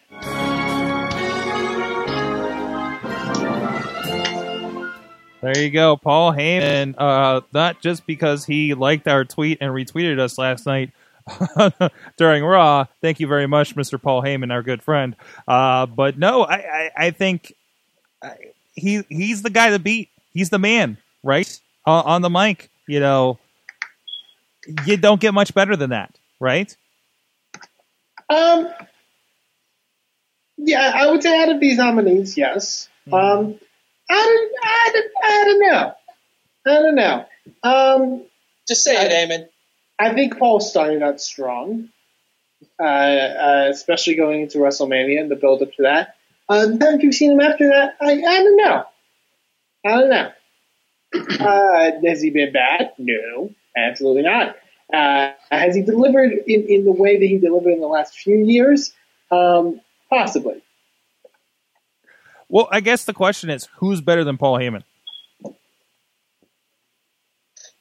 There you go, Paul Heyman. Uh, not just because he liked our tweet and retweeted us last night [laughs] during Raw. Thank you very much, Mr. Paul Heyman, our good friend. Uh, but no, I, I, I think I, he he's the guy to beat. He's the man, right? Uh, on the mic, you know, you don't get much better than that, right? Um, yeah, I would say out of these nominees, yes. Um, I don't, I don't, I don't know. I don't know. Um, Just say it, Eamon. I think Paul started out strong, uh, uh, especially going into WrestleMania and the build up to that. Uh, the times you've seen him after that, I, I don't know. I don't know. [clears throat] Uh, has he been bad? No, absolutely not. Uh, has he delivered in, in the way that he delivered in the last few years? Um, possibly. Well, I guess the question is, who's better than Paul Heyman?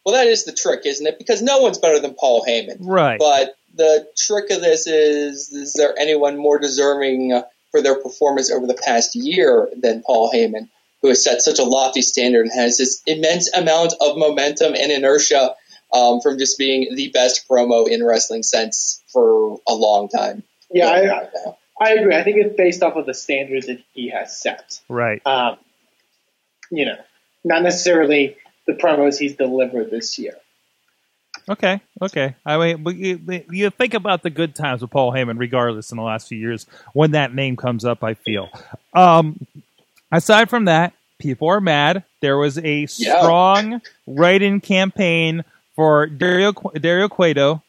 Well, that is the trick, isn't it? Because no one's better than Paul Heyman. Right. But the trick of this is: is there anyone more deserving uh, for their performance over the past year than Paul Heyman, who has set such a lofty standard and has this immense amount of momentum and inertia um, from just being the best promo in wrestling sense for a long time? Yeah, I, I agree. I think it's based off of the standards that he has set. right. Um, you know, not necessarily the promos he's delivered this year. Okay, okay. I mean, but you, you think about the good times with Paul Heyman, regardless, in the last few years when that name comes up. I feel. Um, aside from that, people are mad. There was a Yeah. strong write-in campaign for Dario Dario Cueto.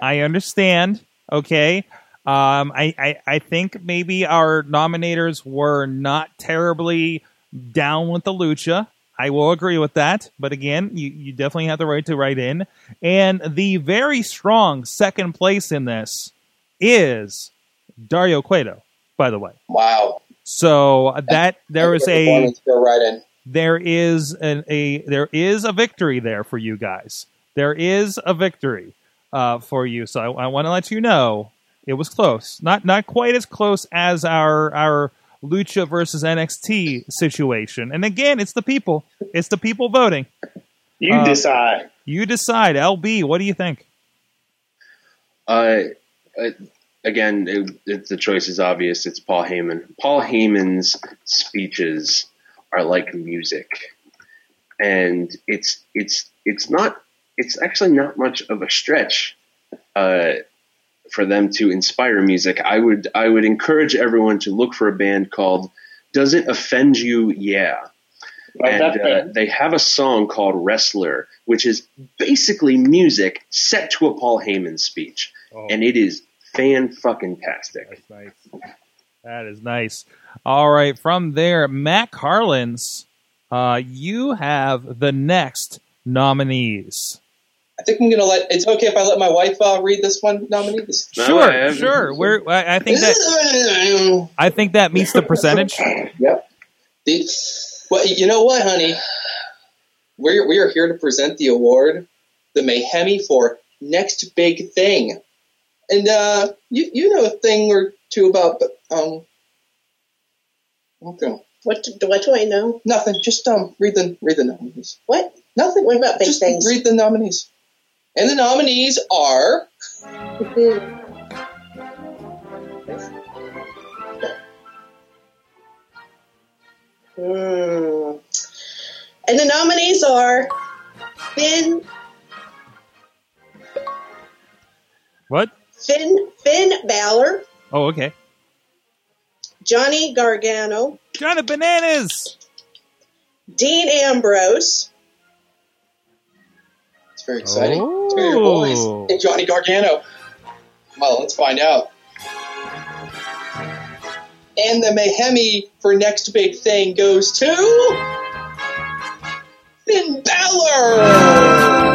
I understand. Okay. Um, I, I, I think maybe our nominators were not terribly down with the lucha. I will agree with that. But again, you, you definitely have the right to write in. And the very strong second place in this is Dario Cueto, by the way. Wow. So that there is a right in. there is an, a there is a victory there for you guys. There is a victory uh, for you. So I, I want to let you know it was close. Not not quite as close as our our Lucha versus NXT situation. And again, it's the people. It's the people voting. You Uh, decide. You decide. LB, what do you think? Uh, uh, again, it, it, the choice is obvious. It's Paul Heyman. Paul Heyman's speeches are like music, and it's it's it's not it's actually not much of a stretch uh, for them to inspire music. I would I would encourage everyone to look for a band called Does It Offend You? Yeah. Right, and uh, they have a song called Wrestler, which is basically music set to a Paul Heyman speech, and it is fan fucking tastic. That's nice. That is nice. All right, from there, Matt Carlins, uh, you have the next nominees. I think I'm gonna let. It's okay if I let my wife uh, read this one nominee. This, No, Sure, I sure. We're, I, I think that I think that meets the percentage. Yep. The, well, you know what, honey? We're we are here to present the award, the Mayhemi for next big thing, and uh, you you know a thing or two about um. Okay, What do, what do I know? nothing. Just um, read the read the nominees. What? Nothing. What about big Just things? read the nominees, and the nominees are Hmm. And the nominees are Finn, What? Finn, Finn Balor, Oh, okay. Johnny Gargano, Johnny Bananas. Dean Ambrose, it's very exciting. Of your boys, Oh. and Johnny Gargano. Well, let's find out. And the Mayhemi for next big thing goes to Finn Balor.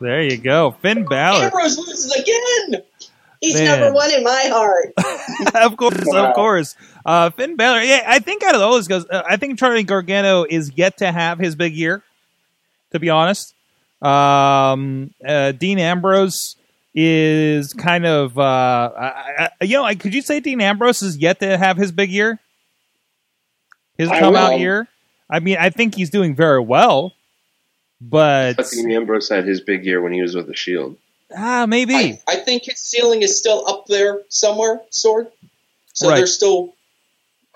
There you go, Finn Balor. Ambrose loses again. He's Man. number one in my heart. [laughs] of course, of course. Uh, Finn Balor. Yeah, I think out of those goes. Uh, I think Charlie Gargano is yet to have his big year. To be honest, um, uh, Dean Ambrose is kind of. Uh, I, I, you know, I, could you say Dean Ambrose is yet to have his big year? His I come out will. year. I mean, I think he's doing very well, but But Dean Ambrose had his big year when he was with the Shield. Ah, maybe. I, I think his ceiling is still up there somewhere, Sorg. So Right. there's still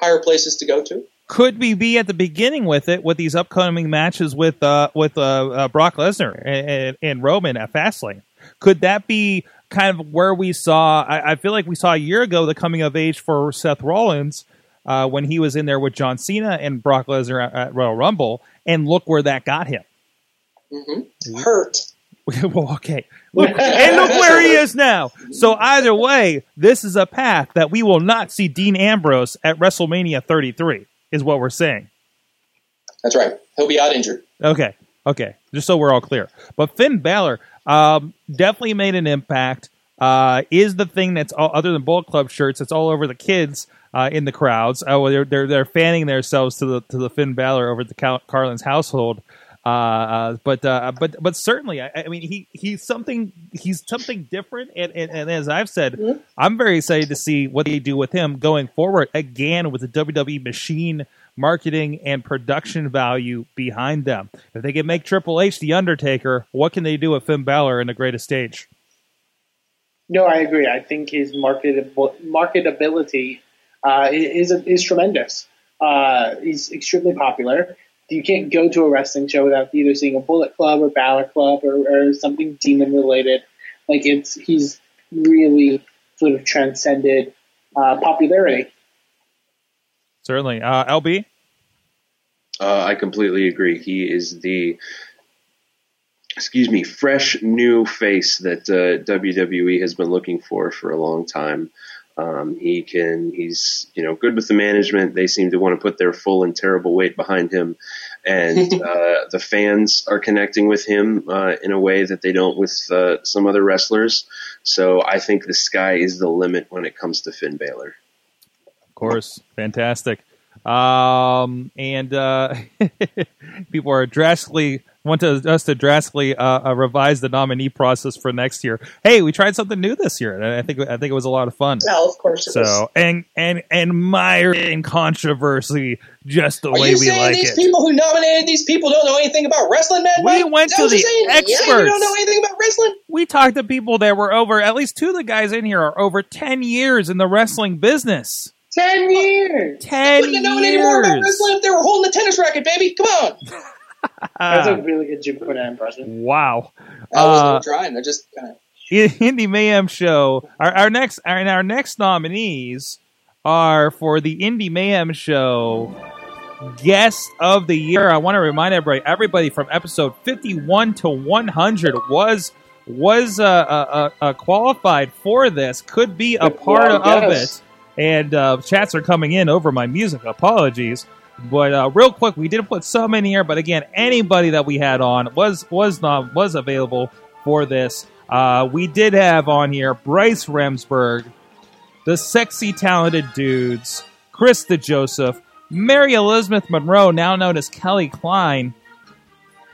higher places to go to. could we be at the beginning with it with these upcoming matches with uh with uh, uh Brock Lesnar and, and, and Roman at Fastlane? Could that be kind of where we saw? I, I feel like we saw a year ago the coming of age for Seth Rollins uh, when he was in there with John Cena and Brock Lesnar at, at Royal Rumble, and look where that got him. hmm Hurt. [laughs] well, okay. Look, and look where he is now. So either way, this is a path that we will not see Dean Ambrose at WrestleMania 33. Is what we're saying. That's right. He'll be out injured. Okay, okay. Just so we're all clear. But Finn Balor um, definitely made an impact. Uh, is the thing that's all, other than Bullet Club shirts. It's all over the kids uh, in the crowds. Oh, they're they're they're fanning themselves to the to the Finn Balor over at the Cal- Carlin's household. Uh, uh, but uh, but but certainly, I, I mean, he he's something he's something different. And, and, and as I've said, I'm very excited to see what they do with him going forward. Again, with the WWE machine marketing and production value behind them. If they can make Triple H the Undertaker, what can they do with Finn Balor in the greatest stage? No, I agree. I think his marketable, marketability uh, is is tremendous. Uh, he's extremely popular. You can't go to a wrestling show without either seeing a Bullet Club or Balor Club or, or something demon related. Like it's he's really sort of transcended uh, popularity. Certainly, uh, LB. Uh, I completely agree. He is the excuse me, fresh new face that uh, WWE has been looking for for a long time. Um, he can, he's, you know, good with the management. They seem to want to put their full and terrible weight behind him. And [laughs] uh, the fans are connecting with him uh, in a way that they don't with uh, some other wrestlers. So I think the sky is the limit when it comes to Finn Balor. Of course, fantastic. Um, and uh, [laughs] people are drastically want to, us to drastically uh, uh, revise the nominee process for next year. Hey, we tried something new this year, and I think I think it was a lot of fun. Well, of course it was. So and and and mired in controversy, just the Are way you we like these it. people who nominated these people don't know anything about wrestling, man? We Mike? went to the saying? Yeah, you don't know anything about wrestling? we talked to people that were over at least two of the guys in here are over 10 years in the wrestling business Ten years. 10 Wouldn't have known any more about years wrestling if they were holding a tennis racket, baby. Come on. [laughs] That's a really good Jim Cornette impression. wow I wasn't Uh, even trying. I just kind of. [laughs] Indie Mayhem show. Our, our next our, our next nominees are for the Indie Mayhem show guest of the year. I want to remind everybody everybody from episode 51 to 100 was was uh, uh, uh, uh, qualified for this. Could be a part Well, of it. And uh, chats are coming in over my music. Apologies. But uh, real quick, we did put some in here. But again, anybody that we had on was was not was available for this. Uh, we did have on here Bryce Remsburg, the sexy talented dudes, Chris DeJoseph, Mary Elizabeth Monroe, now known as Kelly Klein,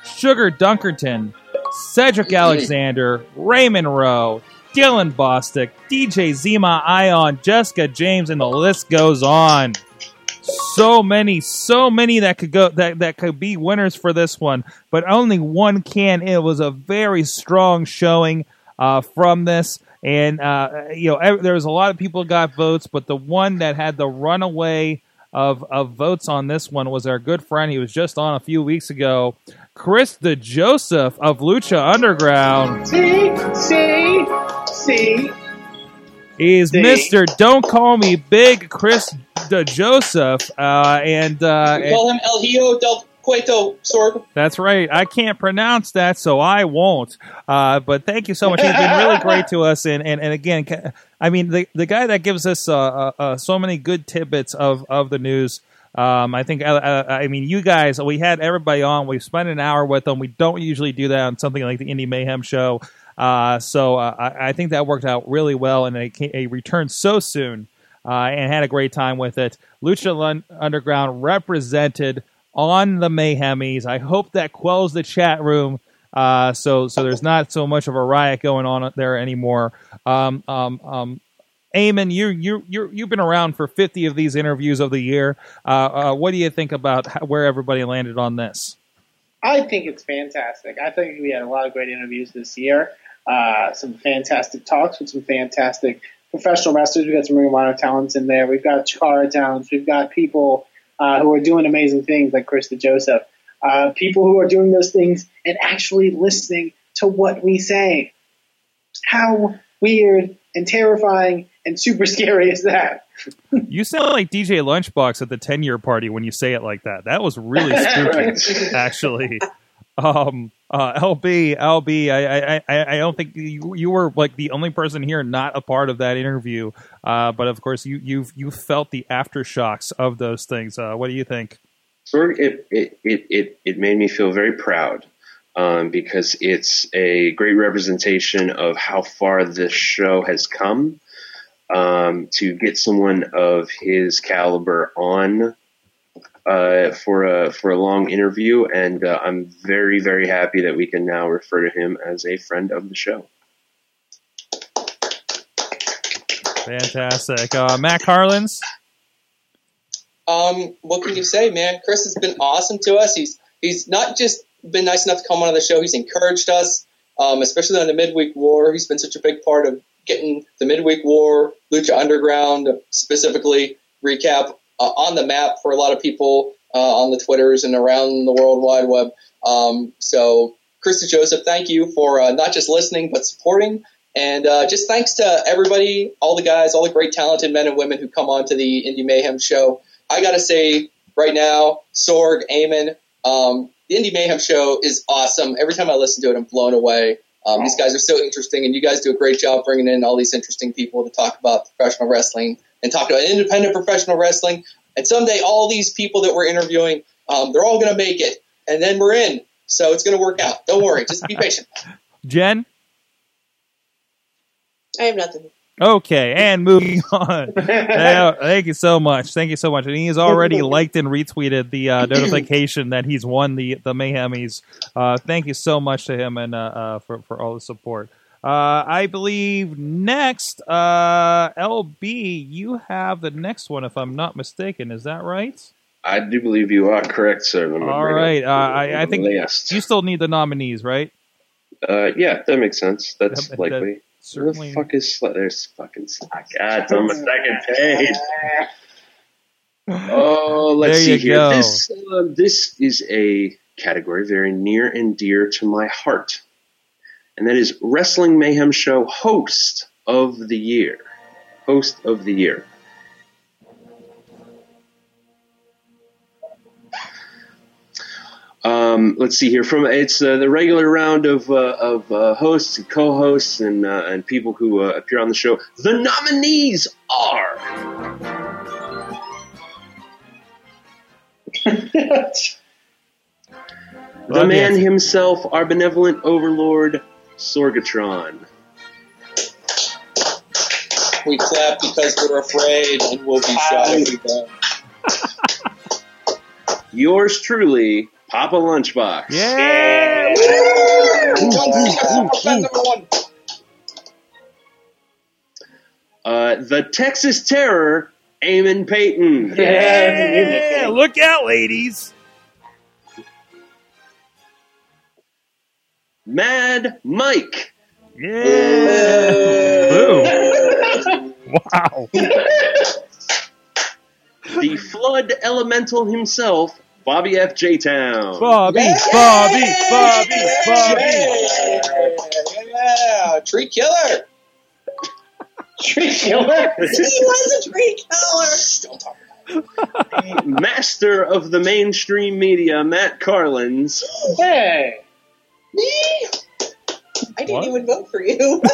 Sugar Dunkerton, Cedric [laughs] Alexander, Raymond Rowe, Dylan Bostic, DJ Zema Ion, Jessica James, and the list goes on. So many, so many that could go that, that could be winners for this one, but only one can. It was a very strong showing uh, from this, and uh, you know there was a lot of people got votes, but the one that had the runaway of of votes on this one was our good friend. He was just on a few weeks ago, Chris DeJoseph of Lucha Underground. See, see, see. He's See? Mister Don't Call Me Big Chris DeJoseph, uh, and uh, We call him El Hijo del Cueto Sorg. That's right. I can't pronounce that, so I won't. Uh, but thank you so much. He's been really great to us, and and, and again, I mean, the the guy that gives us uh, uh, uh, so many good tidbits of of the news. Um, I think, uh, uh, I mean, you guys, we had everybody on. We spent an hour with them. We don't usually do that on something like the Indie Mayhem show. Uh, so uh, I, I think that worked out really well, and they, returned so soon uh, and had a great time with it. Lucha Underground represented on the Mayhemies. I hope that quells the chat room. Uh, so so there's not so much of a riot going on there anymore. Um, um, um, Eamon, you you you you've been around for 50 of these interviews of the year. Uh, uh, what do you think about how, where everybody landed on this? I think it's fantastic. I think we had a lot of great interviews this year. Uh, some fantastic talks with some fantastic professional wrestlers. We've got some Ring of Honor talents in there. We've got Chikara talents. We've got people uh, who are doing amazing things like Chris DeJoseph. Uh, people who are doing those things and actually listening to what we say. How weird and terrifying and super [laughs] scary is that? You sound like DJ Lunchbox at the 10 year party when you say it like that. That was really spooky, [laughs] actually. Um, uh, LB, LB, I, I, I, don't think you, you were like the only person here not a part of that interview. Uh, but of course, you, you've, you felt the aftershocks of those things. Uh, what do you think? It, it, it, it made me feel very proud um, because it's a great representation of how far this show has come. Um, to get someone of his caliber on uh, for a for a long interview, and uh, I'm very very happy that we can now refer to him as a friend of the show. Fantastic. Uh, Matt Carlins. Um, what can you say, man? Chris has been awesome to us. He's he's not just been nice enough to come on the show. He's encouraged us, um, especially on the midweek war. He's been such a big part of getting the midweek war, Lucha Underground specifically recap on the map for a lot of people uh, on the Twitters and around the World Wide Web. Um, so, Chris DeJoseph, thank you for uh, not just listening but supporting. And uh, just thanks to everybody, all the guys, all the great talented men and women who come on to the Indie Mayhem show. I got to say right now, Sorg, Eamon, um, the Indie Mayhem show is awesome. Every time I listen to it, I'm blown away. Um, these guys are so interesting, and you guys do a great job bringing in all these interesting people to talk about professional wrestling and talk about independent professional wrestling. And someday, all these people that we're interviewing, um, they're all going to make it, and then we're in. So it's going to work out. Don't worry. Just be patient. [laughs] Jen. I have nothing. Okay, and moving [laughs] on. Yeah, thank you so much. Thank you so much. And he has already [laughs] liked and retweeted the uh, notification that he's won the the Mayhemies. Uh, thank you so much to him and uh, uh, for for all the support. Uh, I believe next, uh, LB, you have the next one, if I'm not mistaken. Is that right? I do believe you are correct, sir. All right. Uh, I, I think list. you still need the nominees, right? Uh, yeah, that makes sense. That's That- likely. Where Certainly. the fuck is Slack? There's fucking Slack. God, it's on my second page. [laughs] Oh, let's see here. go. This uh, this is a category very near and dear to my heart, and that is Wrestling Mayhem Show Host of the Year. Host of the Year. Um, let's see here. From it's uh, the regular round of uh, of uh, hosts and co-hosts and uh, and people who uh, appear on the show. The nominees are [laughs] the man himself, our benevolent overlord, Sorgatron. We clap because we're afraid, and we'll be shot if we don't. Yours truly, Papa Lunchbox. Yeah. Fan number one. Uh, the Texas Terror, Eamon Payton. Yeah. Look out, ladies. Mad Mike. Yeah. Boom. [laughs] Wow. the Flood Elemental himself, Bobby F. J. Town. Bobby, Bobby, Bobby, Bobby. Yeah, tree killer. Tree killer. [laughs] He was a tree killer. Don't talk about it. Master of the mainstream media, Matt Carlins. Hey. Me? I didn't What? even vote for you. [laughs]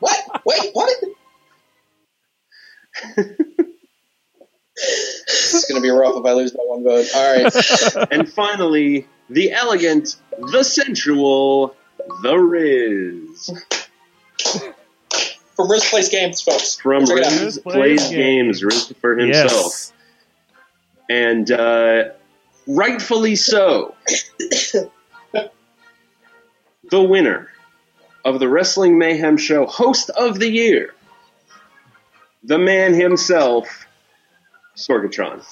What? Wait, what? it's gonna be rough if I lose that one vote. All right. [laughs] and finally, the elegant, the sensual, the Riz. From Riz Plays Games, folks. From Check it out. Riz Riz Plays Plays Games, Riz for himself. Yes. And uh, rightfully so. the winner of the Wrestling Mayhem Show Host of the Year, the man himself, Sorgatron.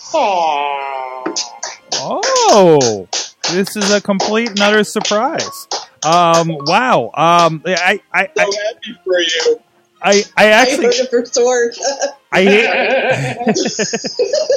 Oh, this is a complete and utter surprise. Um, wow. Um, I, I, I, So I, happy for you. I, I I actually, voted for Sorg. I hate,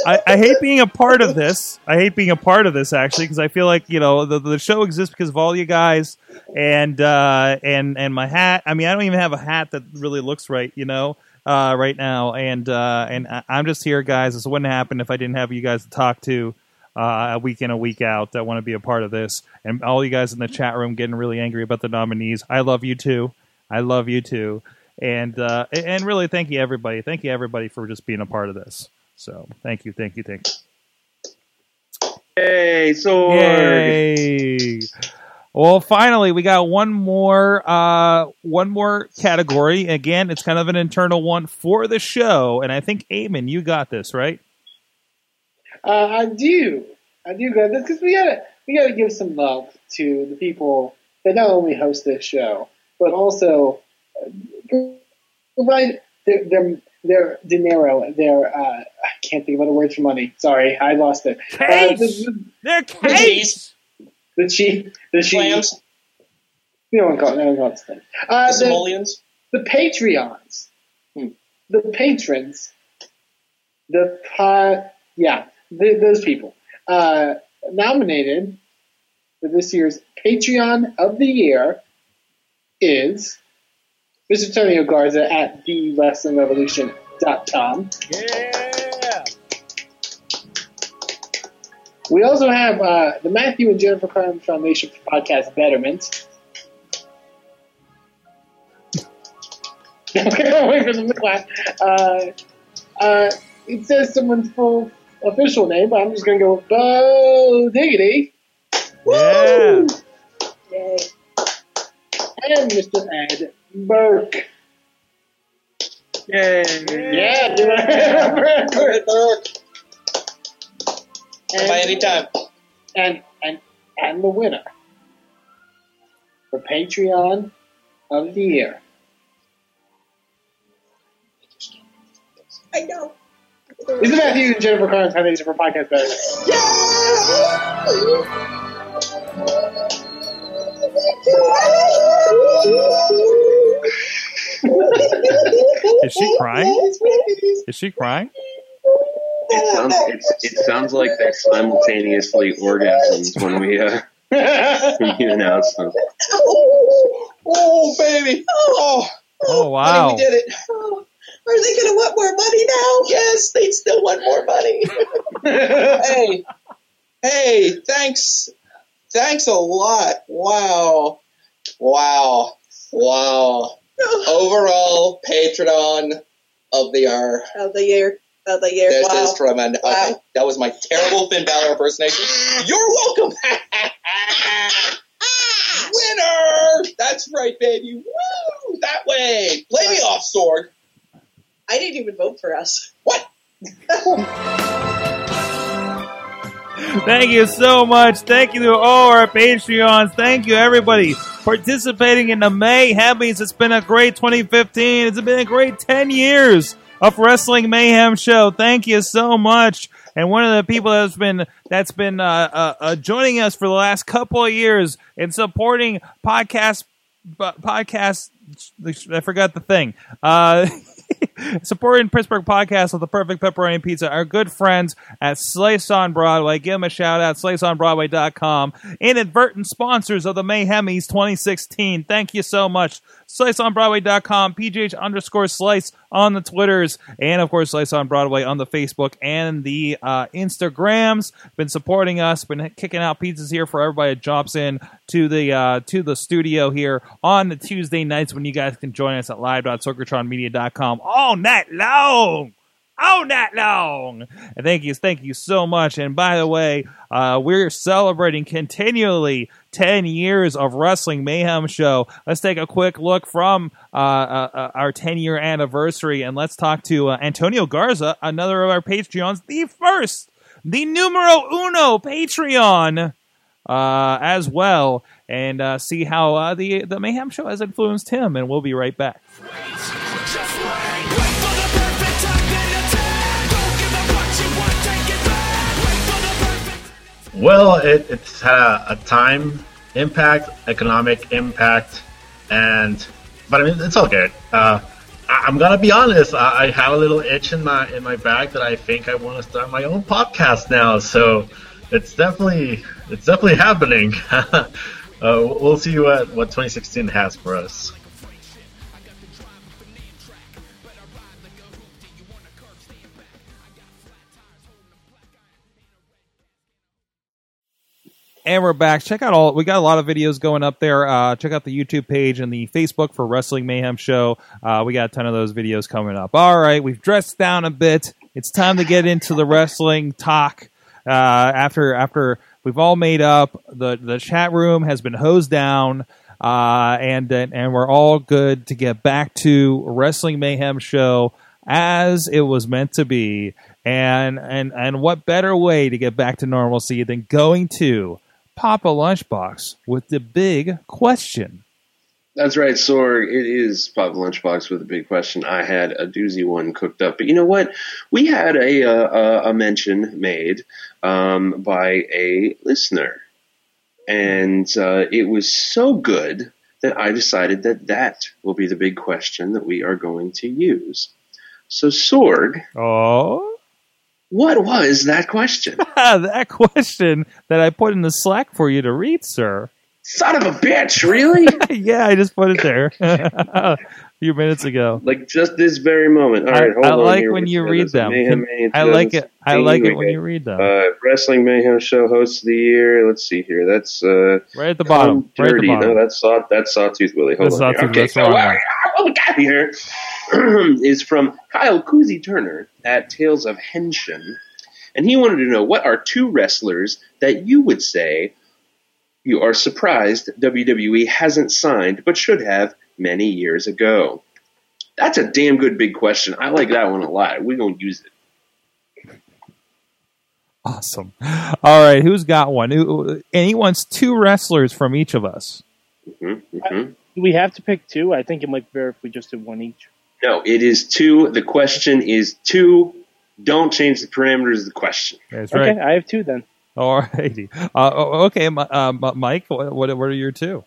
I, I hate being a part of this. I hate being a part of this actually because I feel like you know the, the show exists because of all you guys and uh, and and my hat. I mean, I don't even have a hat that really looks right, you know, uh, right now. And uh, and I- I'm just here, guys. This wouldn't happen if I didn't have you guys to talk to. Uh, a week in, a week out, that want to be a part of this, and all you guys in the chat room getting really angry about the nominees. I love you too. I love you too, and uh, and really thank you everybody. Thank you everybody for just being a part of this. So thank you, thank you, thank you. Hey! Yay! Well, finally, we got one more, uh, one more category. Again, it's kind of an internal one for the show, and I think Eamon, you got this right. Uh, I do. I do got this because we gotta we gotta give some love to the people that not only host this show but also provide their their, their dinero. Their uh, I can't think of other words for money. Sorry, I lost it. Uh, Case! the, They're The case. cheese. the chief, the chief. Clams. No one calls. No one calls it. Uh, The the, simoleons. the Patreons, Hmm. the patrons, the uh, yeah, th those people uh, nominated for this year's Patreon of the Year is Mr. Antonio Garza at TheWrestlingRevolution.com. Yeah. We also have uh, the Matthew and Jennifer Carlins Foundation for Podcast Betterment. [laughs] Wait for the clap. Uh, uh, it says someone's full official name, but I'm just going to go with Bo Diggity. Yeah. Woo! Yay. And Mr. Ed Burke. Yay! Yeah, [laughs] do I- Burke. and, By any time. and and and the winner for Patreon of the year. I know. Is the Matthew and Jennifer Carlins Foundation for Podcast Betterment. Is she crying? Is she crying? It sounds it's, it sounds like they're simultaneously orgasms when we uh, [laughs] when you announce them. Oh, baby. Oh, Oh honey, wow! we did it. Oh, are they going to want more money now? Yes, they still want more money. [laughs] hey, hey, thanks, thanks a lot. Wow, wow, wow. Overall patron of the year. Of the year. Of the year. This wow. is from an. Okay, that was my terrible Finn Balor impersonation. [laughs] You're welcome. [laughs] Winner. That's right, baby. Woo! That way. Play me off, Sorg. I didn't even vote for us. What? [laughs] Thank you so much. Thank you to all our Patreons. Thank you, everybody, participating in the Mayhemies. It's been a great 2015. It's been a great 10 years of Wrestling Mayhem Show. Thank you so much. And one of the people that's been that's been uh, uh, uh, joining us for the last couple of years and supporting podcast bu- podcast. I forgot the thing. [laughs] [laughs] Supporting Pittsburgh podcast with the perfect pepperoni pizza. Our good friends at Slice on Broadway. Give them a shout out, sliceonbroadway.com. Inadvertent sponsors of the Mayhemies 2016. Thank you so much. Sliceonbroadway.com, PGH underscore slice on the Twitters, and of course, Slice on Broadway on the Facebook and the uh, Instagrams. Been supporting us, been kicking out pizzas here for everybody that drops in to the uh, to the studio here on the Tuesday nights when you guys can join us at live.sorgatronmedia.com all night long all night long. And thank you, thank you so much. And by the way, uh, we're celebrating continually 10 years of Wrestling Mayhem Show. Let's take a quick look from uh, uh, uh, our 10 year anniversary and let's talk to uh, Antonio Garza, another of our Patreons, the first, the numero uno Patreon. Uh, as well, and see how the the Mayhem Show has influenced him, and we'll be right back. Well, it, it's had a, a time impact, economic impact, and but I mean it's all good. Uh, I, I'm gonna be honest. I, I have a little itch in my in my back that I think I want to start my own podcast now. So it's definitely it's definitely happening. [laughs] uh, we'll see what what 2016 has for us. And we're back. Check out all we got a lot of videos going up there. Uh, check out the YouTube page and the Facebook for Wrestling Mayhem Show. Uh, we got a ton of those videos coming up. All right, we've dressed down a bit. It's time to get into the wrestling talk. Uh, after after we've all made up, the the chat room has been hosed down, uh, and and we're all good to get back to Wrestling Mayhem Show as it was meant to be. And and and what better way to get back to normalcy than going to Papa Lunchbox with the big question? That's right, Sorg. It is Papa Lunchbox with a big question. I had a doozy one cooked up, but you know what? We had a uh, a mention made um, by a listener, and uh, it was so good that I decided that that will be the big question that we are going to use. So, Sorg, Oh, what was that question? [laughs] that question that I put in the Slack for you to read, sir. Son of a bitch! Really? [laughs] yeah, I just put it there. [laughs] A few minutes ago. Like just this very moment. All I, right, hold I on like here. when you got read them. Mayhem Mania I like it. I like it when you read them. Uh, Wrestling Mayhem Show host of the year. Let's see here. That's uh, right at the bottom. Tom Right at the Dirty. bottom. No, that's Saw. That's Sawtooth Willie. Hold That's on. Sawtooth, here. Okay, that's the so wrong uh, one. what we got here [clears throat] is from Kyle Kuzi Turner at Tales of Henshin, and he wanted to know what are two wrestlers that you would say you are surprised WWE hasn't signed but should have many years ago. That's a damn good big question. I like that one a lot. We're gonna use it. Awesome. All right, who's got one? And he wants two wrestlers from each of us. hmm hmm Do we have to pick two? I think it might be better if we just did one each. No, it is two. The question is two. Don't change the parameters of the question. That's Okay, right. I have two then. All righty. Uh, oh, okay, uh, Mike, what, what are your two?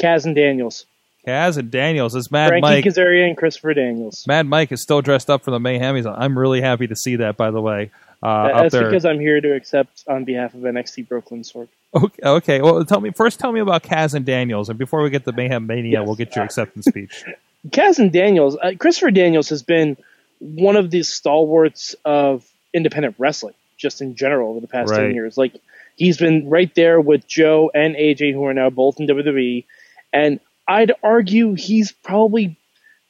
Kaz and Daniels. Kaz and Daniels. This Mad Frankie Mike. Kazarian and Christopher Daniels. Mad Mike is still dressed up for the Mayhem. He's, I'm really happy to see that, by the way. Uh, up That's there. because I'm here to accept on behalf of NXT Brooklyn Sword. Okay, okay. Well, tell me first. Tell me about Kaz and Daniels, and before we get to Mayhem Mania, Yes. we'll get your [laughs] acceptance speech. Kaz and Daniels, uh, Christopher Daniels has been one of the stalwarts of independent wrestling, just in general, over the past Right. 10 years. Like, he's been right there with Joe and AJ, who are now both in WWE. And I'd argue he's probably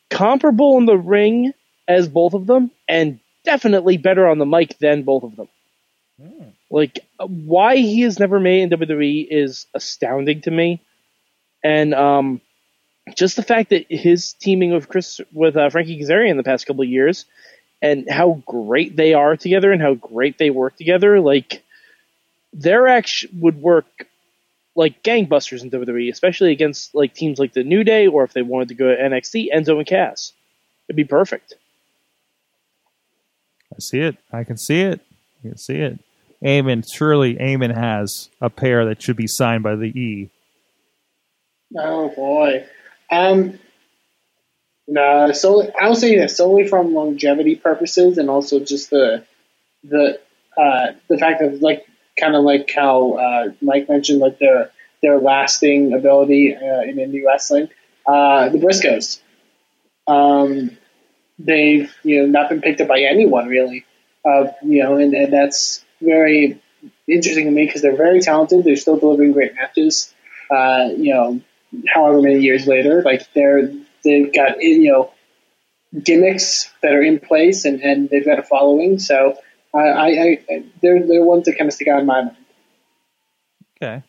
comparable in the ring as both of them, and definitely better on the mic than both of them. Like, uh, why he has never made in WWE is astounding to me. And, um, just the fact that his teaming with Chris with uh, Frankie Kazarian the past couple of years, and how great they are together, and how great they work together, like their act would work like gangbusters in WWE, especially against like teams like the New Day, or if they wanted to go to NXT, Enzo and Cass, it'd be perfect. I see it. I can see it. I can see it. Eamon, surely Eamon has a pair that should be signed by the E. Oh boy. Um, no, so I would say that solely from longevity purposes, and also just the the uh, the fact of like kind of like how uh, Mike mentioned, like their their lasting ability uh, in indie wrestling. Uh, the Briscoes, um, they've you know not been picked up by anyone really, uh, you know, and, and that's very interesting to me because they're very talented. They're still delivering great matches. Uh, you know, however many years later, like they're they've got you know gimmicks that are in place and, and they've got a following. So I, I, I they're they're ones that kind of stick out in my mind. Okay.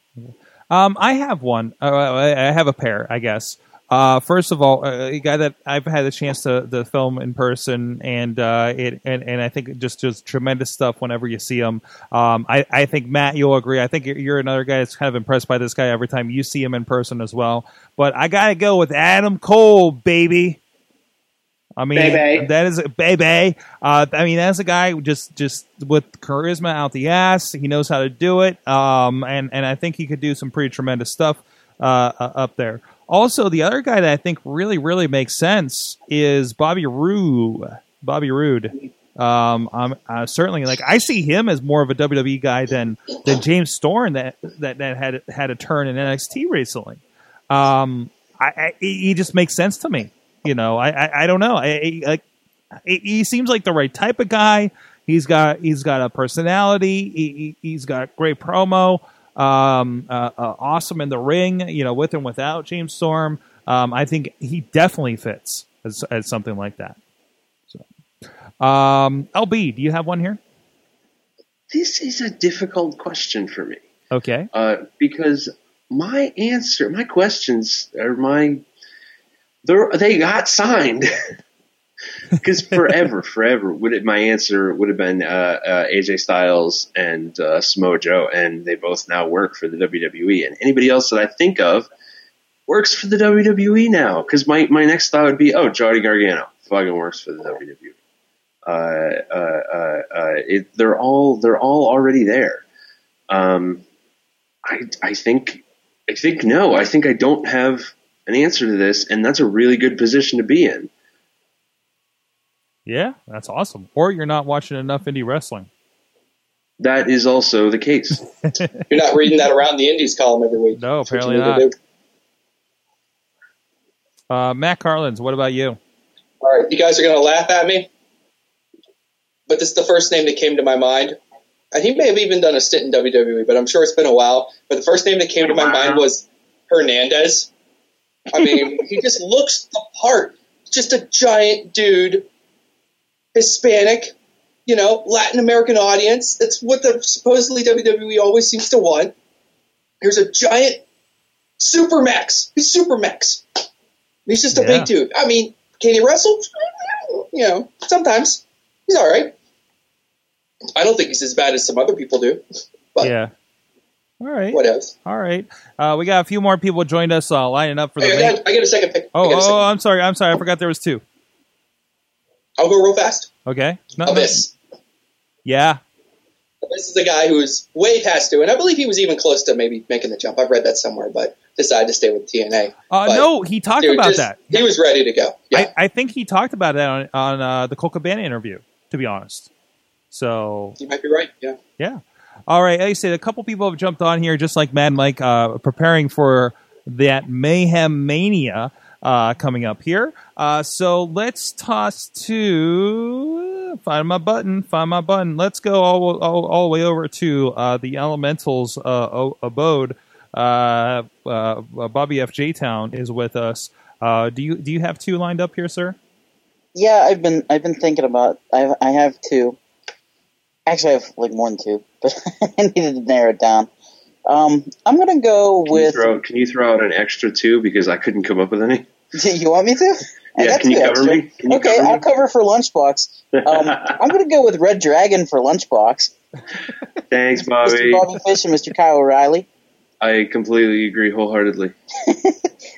Um, I have one. Uh, I I have a pair, I guess. Uh, first of all, uh, a guy that I've had a chance to, to film in person, and uh, it and, and I think just just tremendous stuff whenever you see him. Um, I, I think Matt, you'll agree. I think you're, you're another guy that's kind of impressed by this guy every time you see him in person as well. But I gotta go with Adam Cole, baby. I mean, Baby. that is baby. Uh, I mean, that's a guy just just with charisma out the ass. He knows how to do it, um, and and I think he could do some pretty tremendous stuff uh, uh, up there. Also, the other guy that I think really really makes sense is Bobby Roode. Bobby Roode. Um, I'm uh, certainly like I see him as more of a WWE guy than than James Storm that that that had had a turn in NXT recently. Um, I, I he just makes sense to me. You know, I I, I don't know. I, like he, he seems like the right type of guy. He's got he's got a personality. He, he, he's got great promo. Um, uh, uh, awesome in the ring. You know, with and without James Storm. Um, I think he definitely fits as, as something like that. So, um, LB, do you have one here? This is a difficult question for me Okay. uh, because my answer, my questions, or my they got signed. [laughs] [laughs] Because forever, forever, would it? My answer would have been uh, uh, AJ Styles and uh, Samoa Joe, and they both now work for the WWE. And anybody else that I think of works for the WWE now. Because my, my next thought would be, oh, Johnny Gargano fucking works for the WWE. Uh, uh, uh, uh, it, they're all they're all already there. Um, I I think I think no. I think I don't have an answer to this, and that's a really good position to be in. Yeah, that's awesome. Or you're not watching enough indie wrestling. That is also the case. [laughs] You're not reading that around the Indies column every week. No, apparently not. Uh, Matt Carlins, what about you? All right, you guys are going to laugh at me, but this is the first name that came to my mind. And he may have even done a stint in WWE, but I'm sure it's been a while. But the first name that came to my mind was Hernandez. I mean, he just looks the part. Just a giant dude, Hispanic, you know, Latin American audience. That's what the supposedly WWE always seems to want. Here's a giant super max. He's super max. He's just a Yeah. big dude. I mean, can he wrestle? You know, sometimes he's all right. I don't think he's as bad as some other people do. But yeah. All right. what else? All right. Uh, we got a few more people joined us uh, lining up for the I, got, I get a second pick. Oh, oh, second. I'm sorry. I'm sorry. I forgot there was two. I'll go real fast. Okay. No, no- Abyss. Yeah. This is a guy who's way past due, and I believe he was even close to maybe making the jump. I've read that somewhere, but decided to stay with TNA. Uh, But, no, he talked dude, about just- that. He was ready to go. Yeah. I, I think he talked about that on, on uh, the Colt Cabana interview, to be honest. So, you might be right. Yeah. yeah. All right. Like I said, a couple people have jumped on here, just like Mad Mike, uh, preparing for that Mayhem Mania uh, coming up here. Uh, so let's toss to find my button. Find my button. Let's go all all, all the way over to uh, the Elementals uh, o- abode. Uh, uh, Bobby F. J. Town is with us. Uh, do you do you have two lined up here, sir? Yeah, I've been I've been thinking about I I have two. Actually, I have like more than two, but [laughs] I needed to narrow it down. Um, I'm gonna go Can you, with. throw, can you throw out an extra two because I couldn't come up with any? [laughs] you want me to? I Yeah, got can you cover extra. me? You okay, cover? I'll cover for Lunchbox. Um, [laughs] I'm gonna go with Red Dragon for Lunchbox. Thanks, [laughs] Bobby. Mr. Bobby. Bobby Fish and Mr. Kyle O'Reilly, I completely agree wholeheartedly.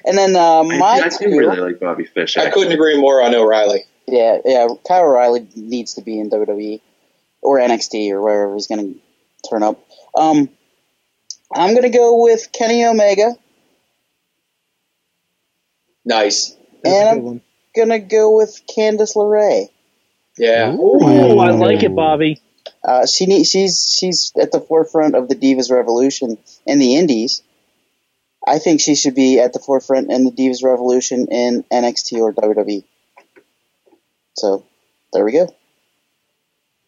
and then uh, I, my I two. do really like Bobby Fish. I couldn't agree more on O'Reilly. Yeah, yeah. Kyle O'Reilly needs to be in WWE or NXT or wherever he's going to turn up. Um, I'm going to go with Kenny Omega, Nice. That's And a I'm- good one. going to go with Candice LeRae. Yeah. Oh, I like it, Bobby. Uh, she need, she's she's at the forefront of the Divas Revolution in the Indies. I think she should be at the forefront in the Divas Revolution in NXT or WWE. So there we go.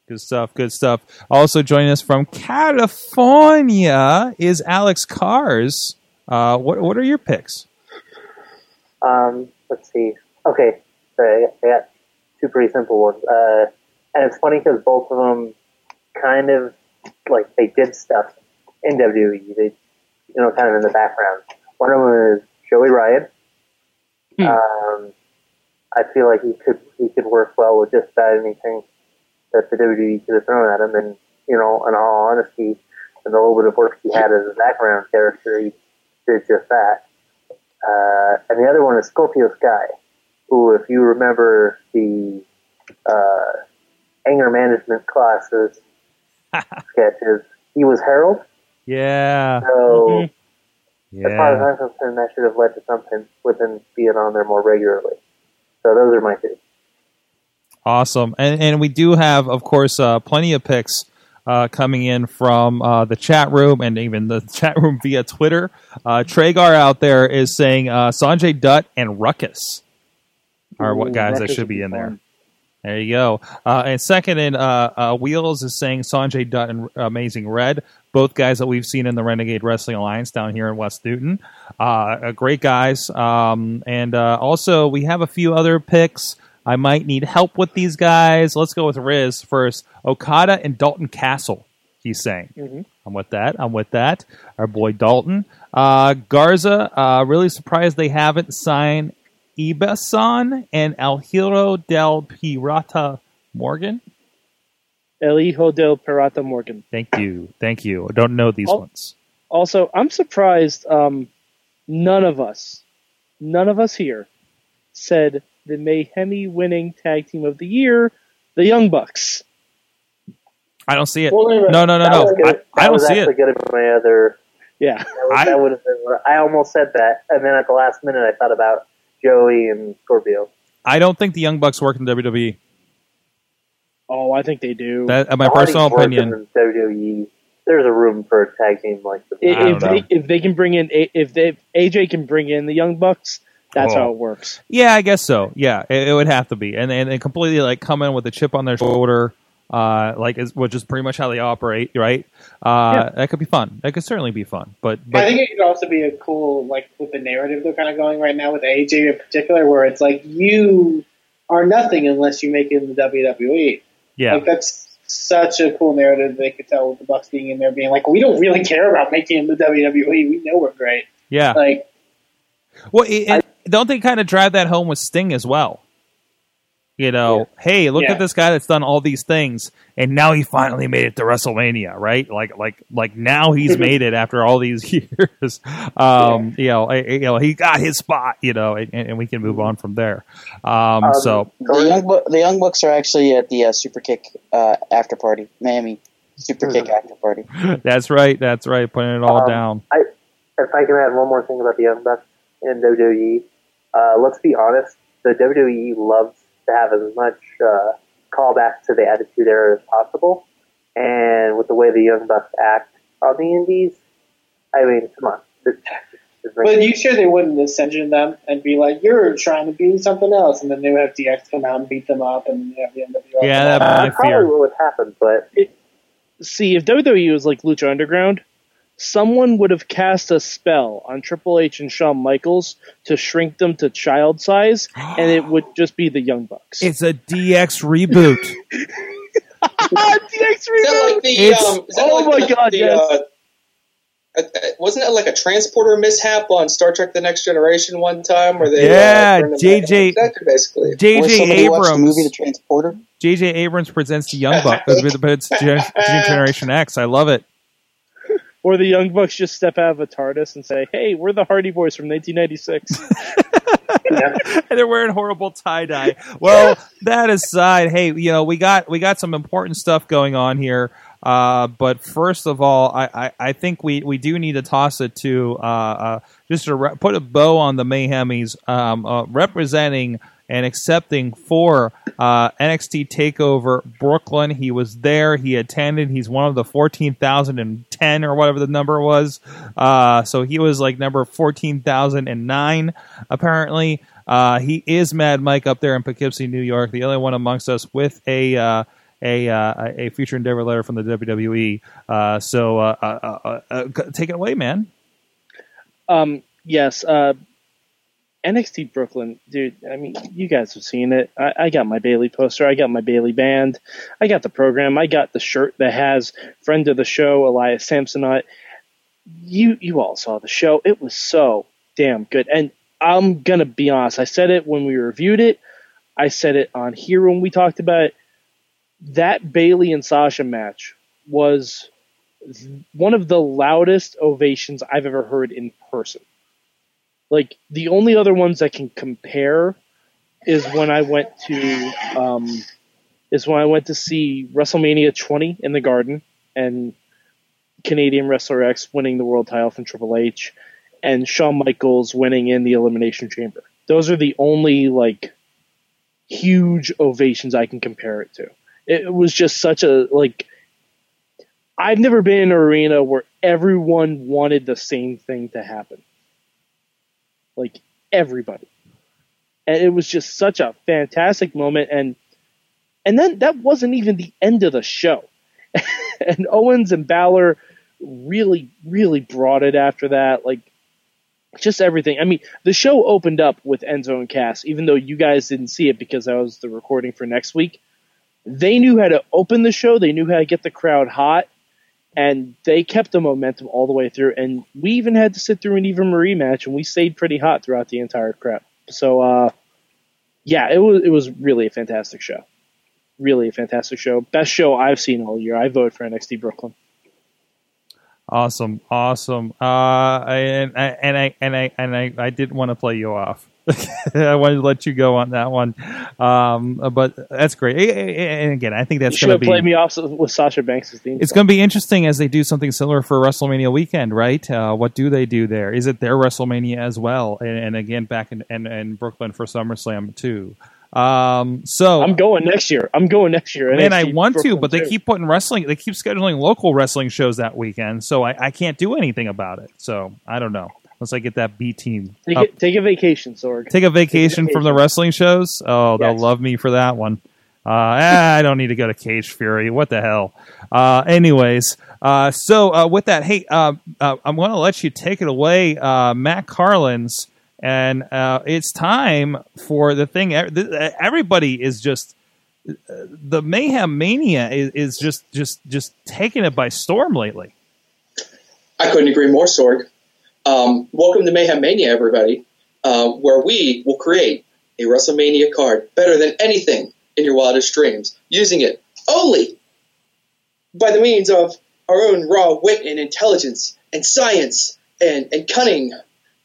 Good stuff. Good stuff. Also joining us from California is Alex Cars. Uh, what what are your picks? Um, let's see. Okay, so I I got two pretty simple ones. Uh, and it's funny because both of them kind of like they did stuff in WWE. They, you know, kind of in the background. One of them is Joey Ryan. Um, I feel like he could he could work well with just about anything that the WWE could have thrown at him. And you know, in all honesty, and the little bit of work he had as a background character, he did just that. Uh, and the other one is Scorpio Sky, who, if you remember the uh, anger management classes [laughs] sketches, he was Harold. Yeah. So, as far as Yeah. I'm concerned, that should have led to something with him being on there more regularly. So those are my two. Awesome. And and we do have, of course, uh, plenty of picks uh, coming in from uh, the chat room and even the [laughs] chat room via Twitter. Uh, Tragar out there is saying uh, Sanjay Dutt and Ruckus are what guys that should be in there. There you go. Uh, and second in uh, uh, Wheels is saying Sanjay Dutt and Amazing Red, both guys that we've seen in the Renegade Wrestling Alliance down here in West Newton. Uh, uh, great guys. Um, and uh, also, we have a few other picks. I might need help with these guys. Let's go with Riz first. Okada and Dalton Castle, he's saying. Mhm. I'm with that. I'm with that. Our boy Dalton. Uh, Garza, uh, really surprised they haven't signed Ibasan and El Hiro del Pirata Morgan. El Hijo del Pirata Morgan. Thank you. Thank you. I don't know these Oh. ones. Also, I'm surprised um, none of us, none of us here, said the Mayhemie winning tag team of the year, the Young Bucks. I don't see it. Well, wait a minute. No, no, no, That no. was I. I don't see actually it. good of my other. Yeah. That, was, I- that would have been. I almost said that, and then at the last minute, I thought about Joey and Scorpio. I don't think the Young Bucks work in WWE. Oh, I think they do. That, in my Somebody's personal opinion. WWE. There's a room for a tag team like this. I- I if they if they can bring in if they if AJ can bring in the Young Bucks, That's Oh. how it works. Yeah, I guess so. Yeah, it, it would have to be, and and, and completely like come in with a chip on their shoulder, uh, like is, which is pretty much how they operate, right? Uh, That could be fun. That could certainly be fun. But but I think it could also be a cool, like, with the narrative they're kind of going right now with AJ in particular, where it's like you are nothing unless you make it in the WWE. yeah, Like that's such a cool narrative they could tell with the Bucks being in there, being like, we don't really care about making it in the WWE. We know we're great. yeah. Like, Well, it, and don't they kind of drive that home with Sting as well? You know, hey, look Yeah. at this guy that's done all these things, and now he finally made it to WrestleMania, right? Like, like, like now he's made it after all these [laughs] years. Um, You know, I- you know, he got his spot. You know, and, and we can move on from there. Um, Um, so The young, Bu- the young Bucks are actually at the uh, Super Kick uh, after party, Miami Super Kick [laughs] after party. that's right. That's right. Putting it all Um, down. I, if I can add one more thing about the Young Bucks in WWE, uh, let's be honest, the WWE loves to have as much uh, callback to the Attitude Era as possible, and with the way the Young Bucks act on the Indies, I mean, come on. [laughs] This, this but you sure they wouldn't ascension them and be like, you're trying to be something else, and then they would have DX come out and beat them up, and then you have the NWO. Yeah, come that- uh, probably fear. what would happen, but See, if WWE was like Lucha Underground, someone would have cast a spell on Triple H and Shawn Michaels to shrink them to child size, and it would just be the Young Bucks. It's a DX reboot. [laughs] DX Is that like the? Um, oh like my the, God, the, yes. uh, uh, uh, wasn't it like a transporter mishap on Star Trek: The Next Generation one time where they? Yeah, uh, JJ back? Exactly, basically. J.J. somebody the Abrams. movie The Transporter. J.J. Abrams presents the Young Bucks. It's [laughs] Generation X. I love it. Or the Young Bucks just step out of a TARDIS and say, "Hey, we're the Hardy Boys from 1996." [laughs] and they're wearing horrible tie dye. Well, that aside, hey, you know we got we got some important stuff going on here. Uh, but first of all, I, I, I think we, we do need to toss it to uh, uh, just to re- put a bow on the Mayhemies um, uh, representing and accepting for uh, NXT Takeover Brooklyn. He was there. He attended. He's one of the fourteen thousand and ten or whatever the number was. Uh, so he was like number fourteen thousand and nine apparently. Uh, he is Mad Mike up there in Poughkeepsie, New York, the only one amongst us with a uh, a uh, a future endeavor letter from the WWE. Uh, so uh, uh, uh, take it away, man. Um, yes, NXT Brooklyn, dude. I mean, you guys have seen it. I, I got my Bayley poster. I got my Bayley band. I got the program. I got the shirt that has friend of the show Elias Samsonite. You you all saw the show. It was so damn good. And I'm gonna be honest. I said it when we reviewed it. I said it on here when we talked about it. That Bayley and Sasha match was one of the loudest ovations I've ever heard in person. Like the only other ones that can compare is when I went to um, is when I went to see WrestleMania 20 in the Garden and Canadian Wrestler X winning the world title from Triple H and Shawn Michaels winning in the Elimination Chamber. Those are the only like huge ovations I can compare it to. It was just such a like I've never been in an arena where everyone wanted the same thing to happen. Like everybody. And it was just such a fantastic moment and and then that wasn't even the end of the show. [laughs] and Owens and Balor really, really brought it after that. Like just everything. I mean, the show opened up with Enzo and Cass, even though you guys didn't see it because that was the recording for next week. They knew how to open the show. They knew how to get the crowd hot, and they kept the momentum all the way through. And we even had to sit through an Eva Marie match, and we stayed pretty hot throughout the entire crap. So, uh, yeah, it was it was really a fantastic show. Really a fantastic show. Best show I've seen all year. I vote for NXT Brooklyn. Awesome, awesome. Uh, and, I- and I and I and I, I didn't want to play you off. [laughs] I wanted to let you go on that one, um, but that's great. And again, I think that's going to be played me off with Sasha Banks' theme. It's going to be interesting as they do something similar for WrestleMania weekend, right? Uh, what do they do there? Is it their WrestleMania as well? And, and again, back in, in, in Brooklyn for SummerSlam too. Um, so I'm going next year. I'm going next year. and I want to, Brooklyn but they too. keep putting wrestling. They keep scheduling local wrestling shows that weekend, so I, I can't do anything about it. So I don't know. Once I get that B team. Take, up. it, take a vacation, Sorg. Take a vacation from the wrestling shows. Oh, they'll Yes. love me for that one. Uh, eh, I don't need to go to Cage Fury. What the hell? Uh, anyways, uh, so uh, with that, hey, uh, uh, I'm going to let you take it away, uh, Matt Carlins, and uh, it's time for the thing. Everybody is just the mayhem mania is, is just just just taking it by storm lately. I couldn't agree more, Sorg. Um, welcome to Mayhem Mania, everybody, uh, where we will create a WrestleMania card better than anything in your wildest dreams, using it only by the means of our own raw wit and intelligence and science and, and cunning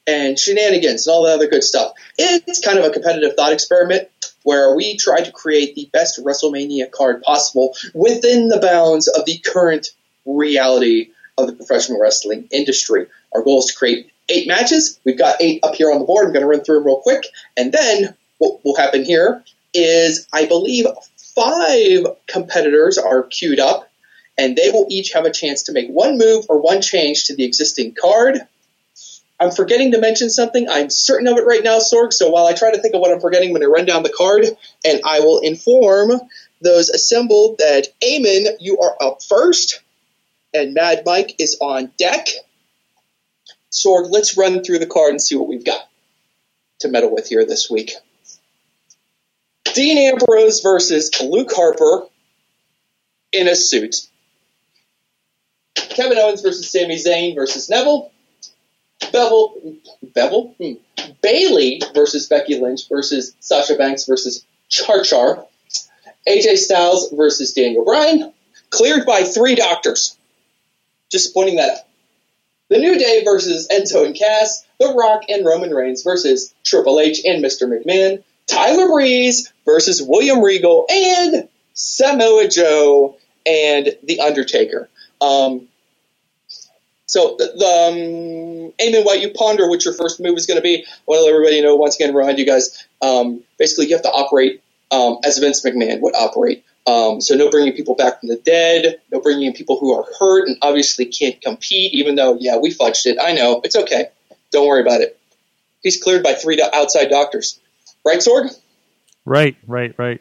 and shenanigans and all the other good stuff. It's kind of a competitive thought experiment where we try to create the best WrestleMania card possible within the bounds of the current reality of the professional wrestling industry. Our goal is to create eight matches. We've got eight up here on the board. I'm going to run through them real quick. And then what will happen here is I believe five competitors are queued up, and they will each have a chance to make one move or one change to the existing card. I'm forgetting to mention something. I'm certain of it right now, Sorg. So while I try to think of what I'm forgetting, I'm going to run down the card, and I will inform those assembled that Eamon, you are up first, and Mad Mike is on deck. Sorg, let's run through the card and see what we've got to meddle with here this week. Dean Ambrose versus Luke Harper in a suit. Kevin Owens versus Sami Zayn versus Neville. Bevel, Bevel, hmm. Bayley versus Becky Lynch versus Sasha Banks versus Char Char. AJ Styles versus Daniel Bryan. Cleared by three doctors. Just pointing that out. The New Day versus Enzo and Cass. The Rock and Roman Reigns versus Triple H and Mr. McMahon. Tyler Breeze versus William Regal and Samoa Joe and The Undertaker. Um, so the, the um, Eamon, while you ponder what your first move is going to be, I want to let everybody know once again, remind you guys. Um, basically, you have to operate um, as Vince McMahon would operate. Um, so no bringing people back from the dead, no bringing in people who are hurt and obviously can't compete. Even though, yeah, we fudged it. I know it's okay. Don't worry about it. He's cleared by three outside doctors, right, Sorg? Right, right, right.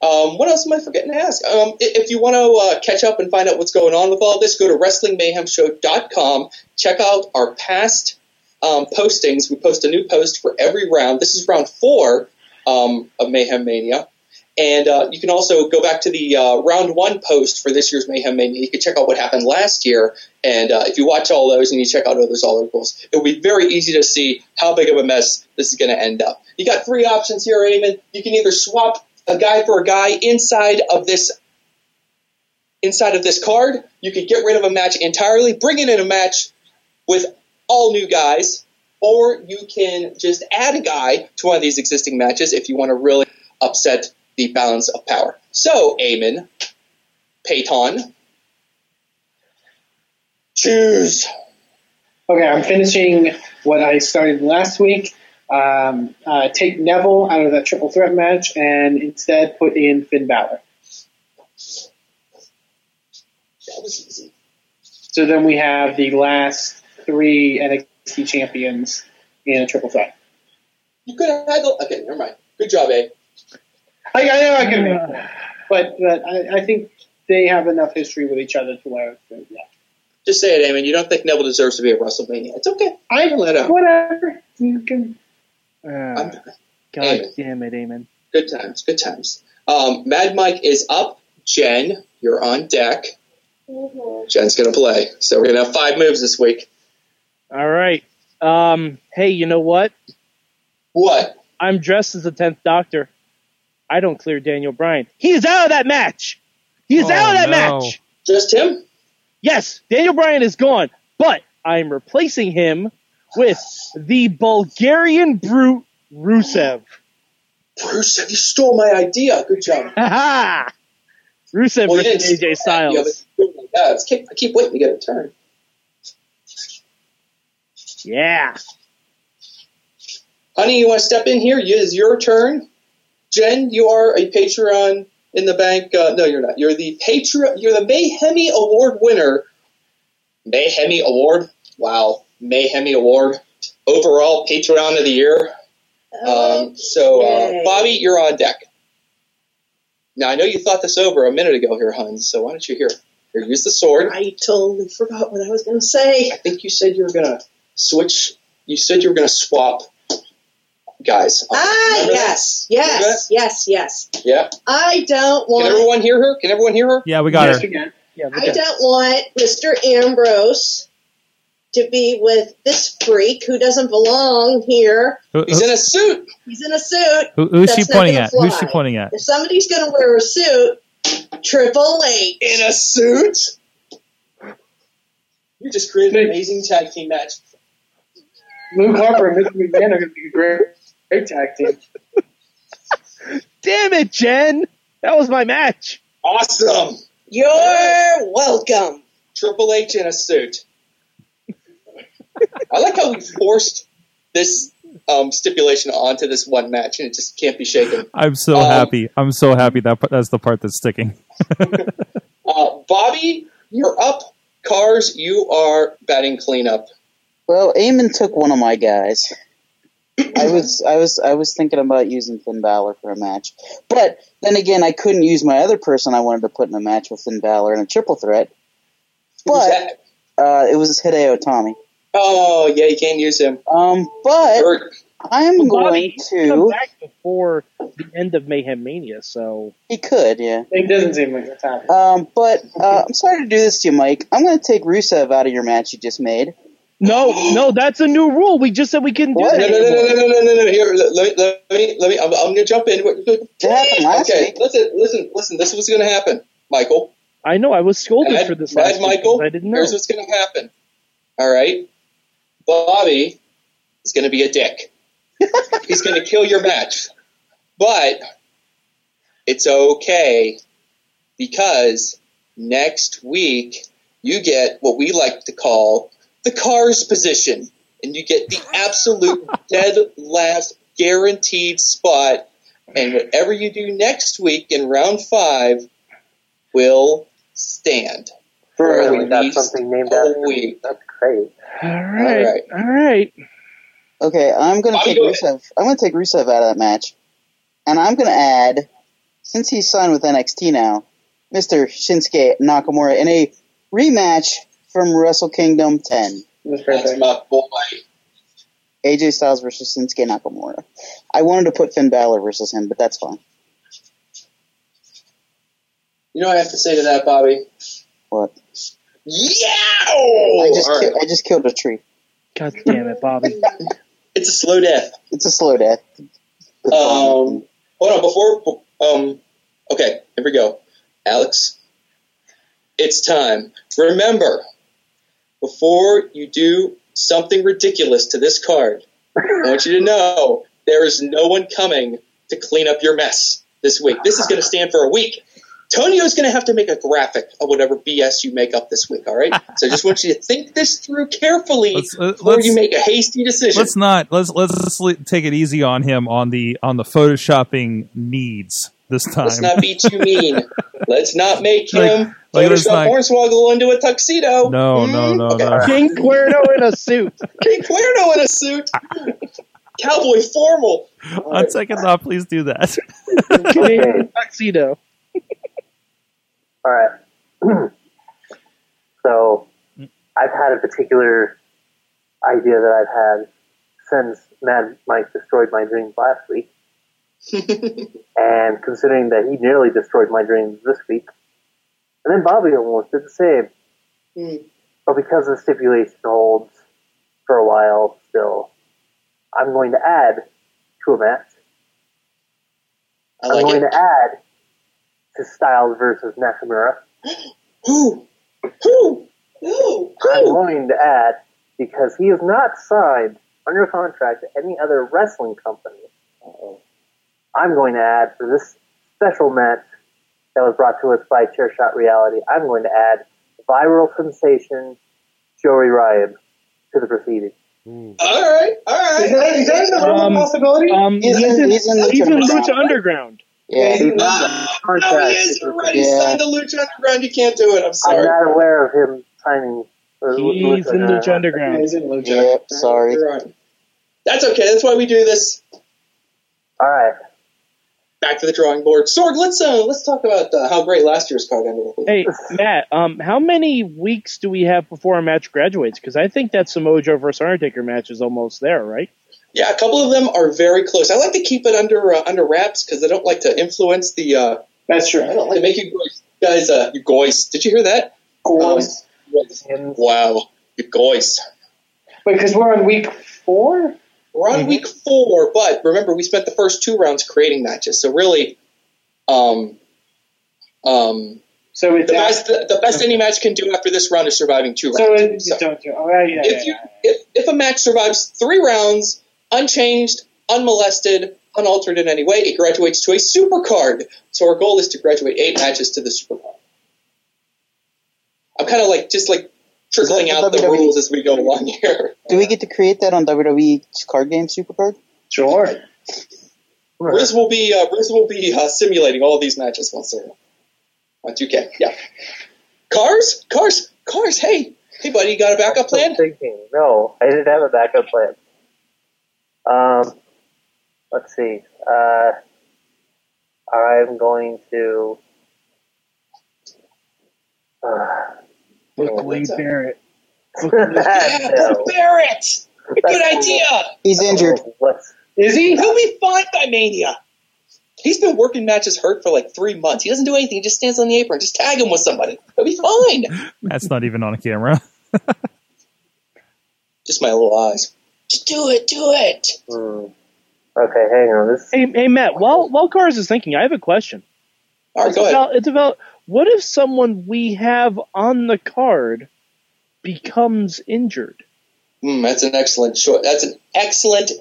Um, what else am I forgetting to ask? Um, if you want to uh, catch up and find out what's going on with all this, go to WrestlingMayhemShow.com. Check out our past um, postings. We post a new post for every round. This is round four um, of Mayhem Mania. And uh, you can also go back to the uh, round one post for this year's Mayhem Mania. You can check out what happened last year. And uh, if you watch all those and you check out all those articles, it will be very easy to see how big of a mess this is going to end up. You got three options here, Eamon. You can either swap a guy for a guy inside of this inside of this card. You could get rid of a match entirely, bring in a match with all new guys, or you can just add a guy to one of these existing matches if you want to really upset the balance of power. So, Eamon, Peyton, choose. Okay, I'm finishing what I started last week. Um, uh, take Neville out of that triple threat match and instead put in Finn Balor. That was easy. So then we have the last three NXT champions in a triple threat. You could have had the. Okay, never mind. Good job, Abe. I, I know I can make that, but, but I, I think they have enough history with each other to where, yeah. Just say it, Eamon. You don't think Neville deserves to be at WrestleMania. It's okay. I Let out. whatever. You can. I'm- God Amen. damn it, Eamon. Good times. Good times. Um, Mad Mike is up. Jen, you're on deck. Jen's going to play. So we're going to have five moves this week. All right. Um, hey, you know what? What? I'm dressed as the tenth Doctor. I don't clear Daniel Bryan. He is out of that match. He is Oh, out of that no. match. Just him? Yes, Daniel Bryan is gone, but I am replacing him with the Bulgarian brute Rusev. Bruce, you stole my idea. Good job. [laughs] Ha ha! Rusev Well, versus AJ steal my idea, Styles. but- oh my God, it's keep, I keep waiting to get a turn. Yeah. Honey, you want to step in here? It is your turn. Jen, you are a Patreon in the bank. Uh, no, you're not. You're the Patreon. You're the Mayhemie Award winner. Mayhemi Award. Wow. Mayhemie Award, overall Patreon of the Year. Um, so, uh, Bobby, you're on deck. Now, I know you thought this over a minute ago here, Hans, so why don't you hear? Here, use the sword. I totally forgot what I was going to say. I think you said you were going to switch. You said you were going to swap guys. Ah, Remember that? yes, yes, yes, yes. Yeah. I don't want. Can want. everyone hear her? Can everyone hear her? Yeah, we got yes, her. we. Yeah, I don't want Mr. Ambrose to be with this freak who doesn't belong here. Who, He's in a suit. He's in a suit. who- who's she That's not pointing gonna at? Who's she pointing at? If somebody's going to wear a suit, Triple H. In a suit. You just created an amazing tag team match. Luke Harper and Mr. McMahon are going to be great, great tag team. [laughs] Damn it, Jen! That was my match. Awesome. You're welcome. Triple H in a suit. I like how we forced this um, stipulation onto this one match, and it just can't be shaken. I'm so Um, happy. I'm so happy that that's the part that's sticking. [laughs] Uh, Bobby, you're up. Cars, you are batting cleanup. Well, Eamon took one of my guys. I was I was I was thinking about using Finn Balor for a match, but then again, I couldn't use my other person I wanted to put in a match with Finn Balor in a triple threat. Who's But that? uh, it was Hideo Itami. Oh, yeah, you can't use him. Um, but Or- I'm Bobby, going he can come to. back before the end of Mayhem Mania, so He could, yeah. It doesn't seem like it's happening. Um, but uh, I'm sorry to do this to you, Mike. I'm going to take Rusev out of your match you just made. No, no, that's a new rule. We just said we couldn't do What? no, that. no, no, anymore. no, no, no, no, no. Here, let let me, let me, let me. I'm, I'm going to jump in. It happened last Okay, week. listen, listen, listen. This is what's going to happen, Michael. I know. I was scolded Mad, for this Mad last week Michael. I didn't know. Here's what's going to happen. All right, Bobby is going to be a dick. [laughs] He's going to kill your match, but it's okay because next week you get what we like to call the cars position, and you get the absolute [laughs] dead last guaranteed spot. And whatever you do next week in round five will stand. For Really, that's least something named a after week. me. That's great. all right, right. all right. Okay, I'm going to Bobby, take go ahead. Rusev. I'm going to take Rusev out of that match, and I'm going to add, since he's signed with NXT now, Mr. Shinsuke Nakamura in a rematch from Wrestle Kingdom 10. That's That's my boy. AJ Styles versus Shinsuke Nakamura. I wanted to put Finn Balor versus him, but that's fine. You know what I have to say to that, Bobby? What? Yeah! I just ki- right. I just killed a tree. God damn it, Bobby. [laughs] It's a slow death. It's a slow death. Um, hold on, before, um, okay, here we go. Alex, it's time. Remember, before you do something ridiculous to this card, I want you to know there is no one coming to clean up your mess this week. This is going to stand for a week. Tonio's going to have to make a graphic of whatever BS you make up this week, all right? So I just want you to think this through carefully Let's- uh, before let's- you make a hasty decision. Let's not let's let's take it easy on him on the on the photoshopping needs this time. [laughs] Let's not be too mean. [laughs] Let's not make him like it's Photoshop like- Hornswoggle into a tuxedo. No, no, hmm? no, Okay. no. King Cuerno in a suit. [laughs] King Cuerno in a suit. Cowboy formal. On second thought, please do that. Tuxedo. All right. [clears throat] so I've had a particular idea that I've had since Mad Mike destroyed my dreams last week, [laughs] and considering that he nearly destroyed my dreams this week, and then Bobby almost did the same. Hmm. But because the stipulation holds for a while still, I'm going to add to a match. I I'm like going it. to add to Styles versus Nakamura. [gasps] Who? Who? Who? I'm going to add because he is not signed under contract to any other wrestling company. I'm going to add for this special match that was brought to us by Chairshot Reality. I'm going to add viral sensation Joey Ryan to the proceedings. All right. All Is that, is that a real Um, possibility? Um, He's he's, in- in, he's in Lucha he's in Underground, Lucha? Underground. Yeah. He's not No, under he is already Yeah. signed to Lucha Underground. You can't do it. I'm sorry. I'm not aware of him signing He's in Lucha Underground. He's in Lucha. Yep, sorry. You're right. That's okay. That's why we do this. All right. Back to the drawing board. Sorg, let's uh, let's talk about uh, how great last year's card ended. up. Hey, Matt, um, how many weeks do we have before our match graduates? Because I think that Samoa versus Undertaker match is almost there, right? Yeah, a couple of them are very close. I like to keep it under uh, under wraps because I don't like to influence the. Uh, That's true. I don't like to make you guys. Uh, you guys, did you hear that? Goys. Um, wow, you guys. Wait, because we're on week four? We're on week four, but remember we spent the first two rounds creating matches, so really, um, um, So the best the, the best any match can do after this round is surviving two So rounds. it, don't do. Oh, yeah, yeah, if yeah. you if, if a match survives three rounds unchanged, unmolested, unaltered in any way, it graduates to a super card. So our goal is to graduate eight matches to the super card. I'm kind of like just like trickling out the WWE? rules as we go along here. Do we get to create that on WWE card game Supercard? Sure. Riz will be uh, Riz will be uh, simulating all these matches once they're on 2K. Yeah. Cars, cars, cars. Hey, hey, buddy, you got a backup plan? I'm thinking. No, I didn't have a backup plan. Um, let's see. Uh, I'm going to. Uh, Look, Wade Barrett. [laughs] Yeah, no. Barrett. Good idea. He's injured. Is he? He'll be fine by Mania. He's been working matches hurt for like three months. He doesn't do anything. He just stands on the apron. Just tag him with somebody. He'll be fine. [laughs] That's not even on a camera. [laughs] Just my little eyes. Just do it. Do it. hmm. Okay, hang on. This Hey, hey, Matt. While while Cars is thinking, I have a question. All right, It's go ahead. about, it's about what if someone we have on the card becomes injured? Mm, that's an excellent short. That's an excellent,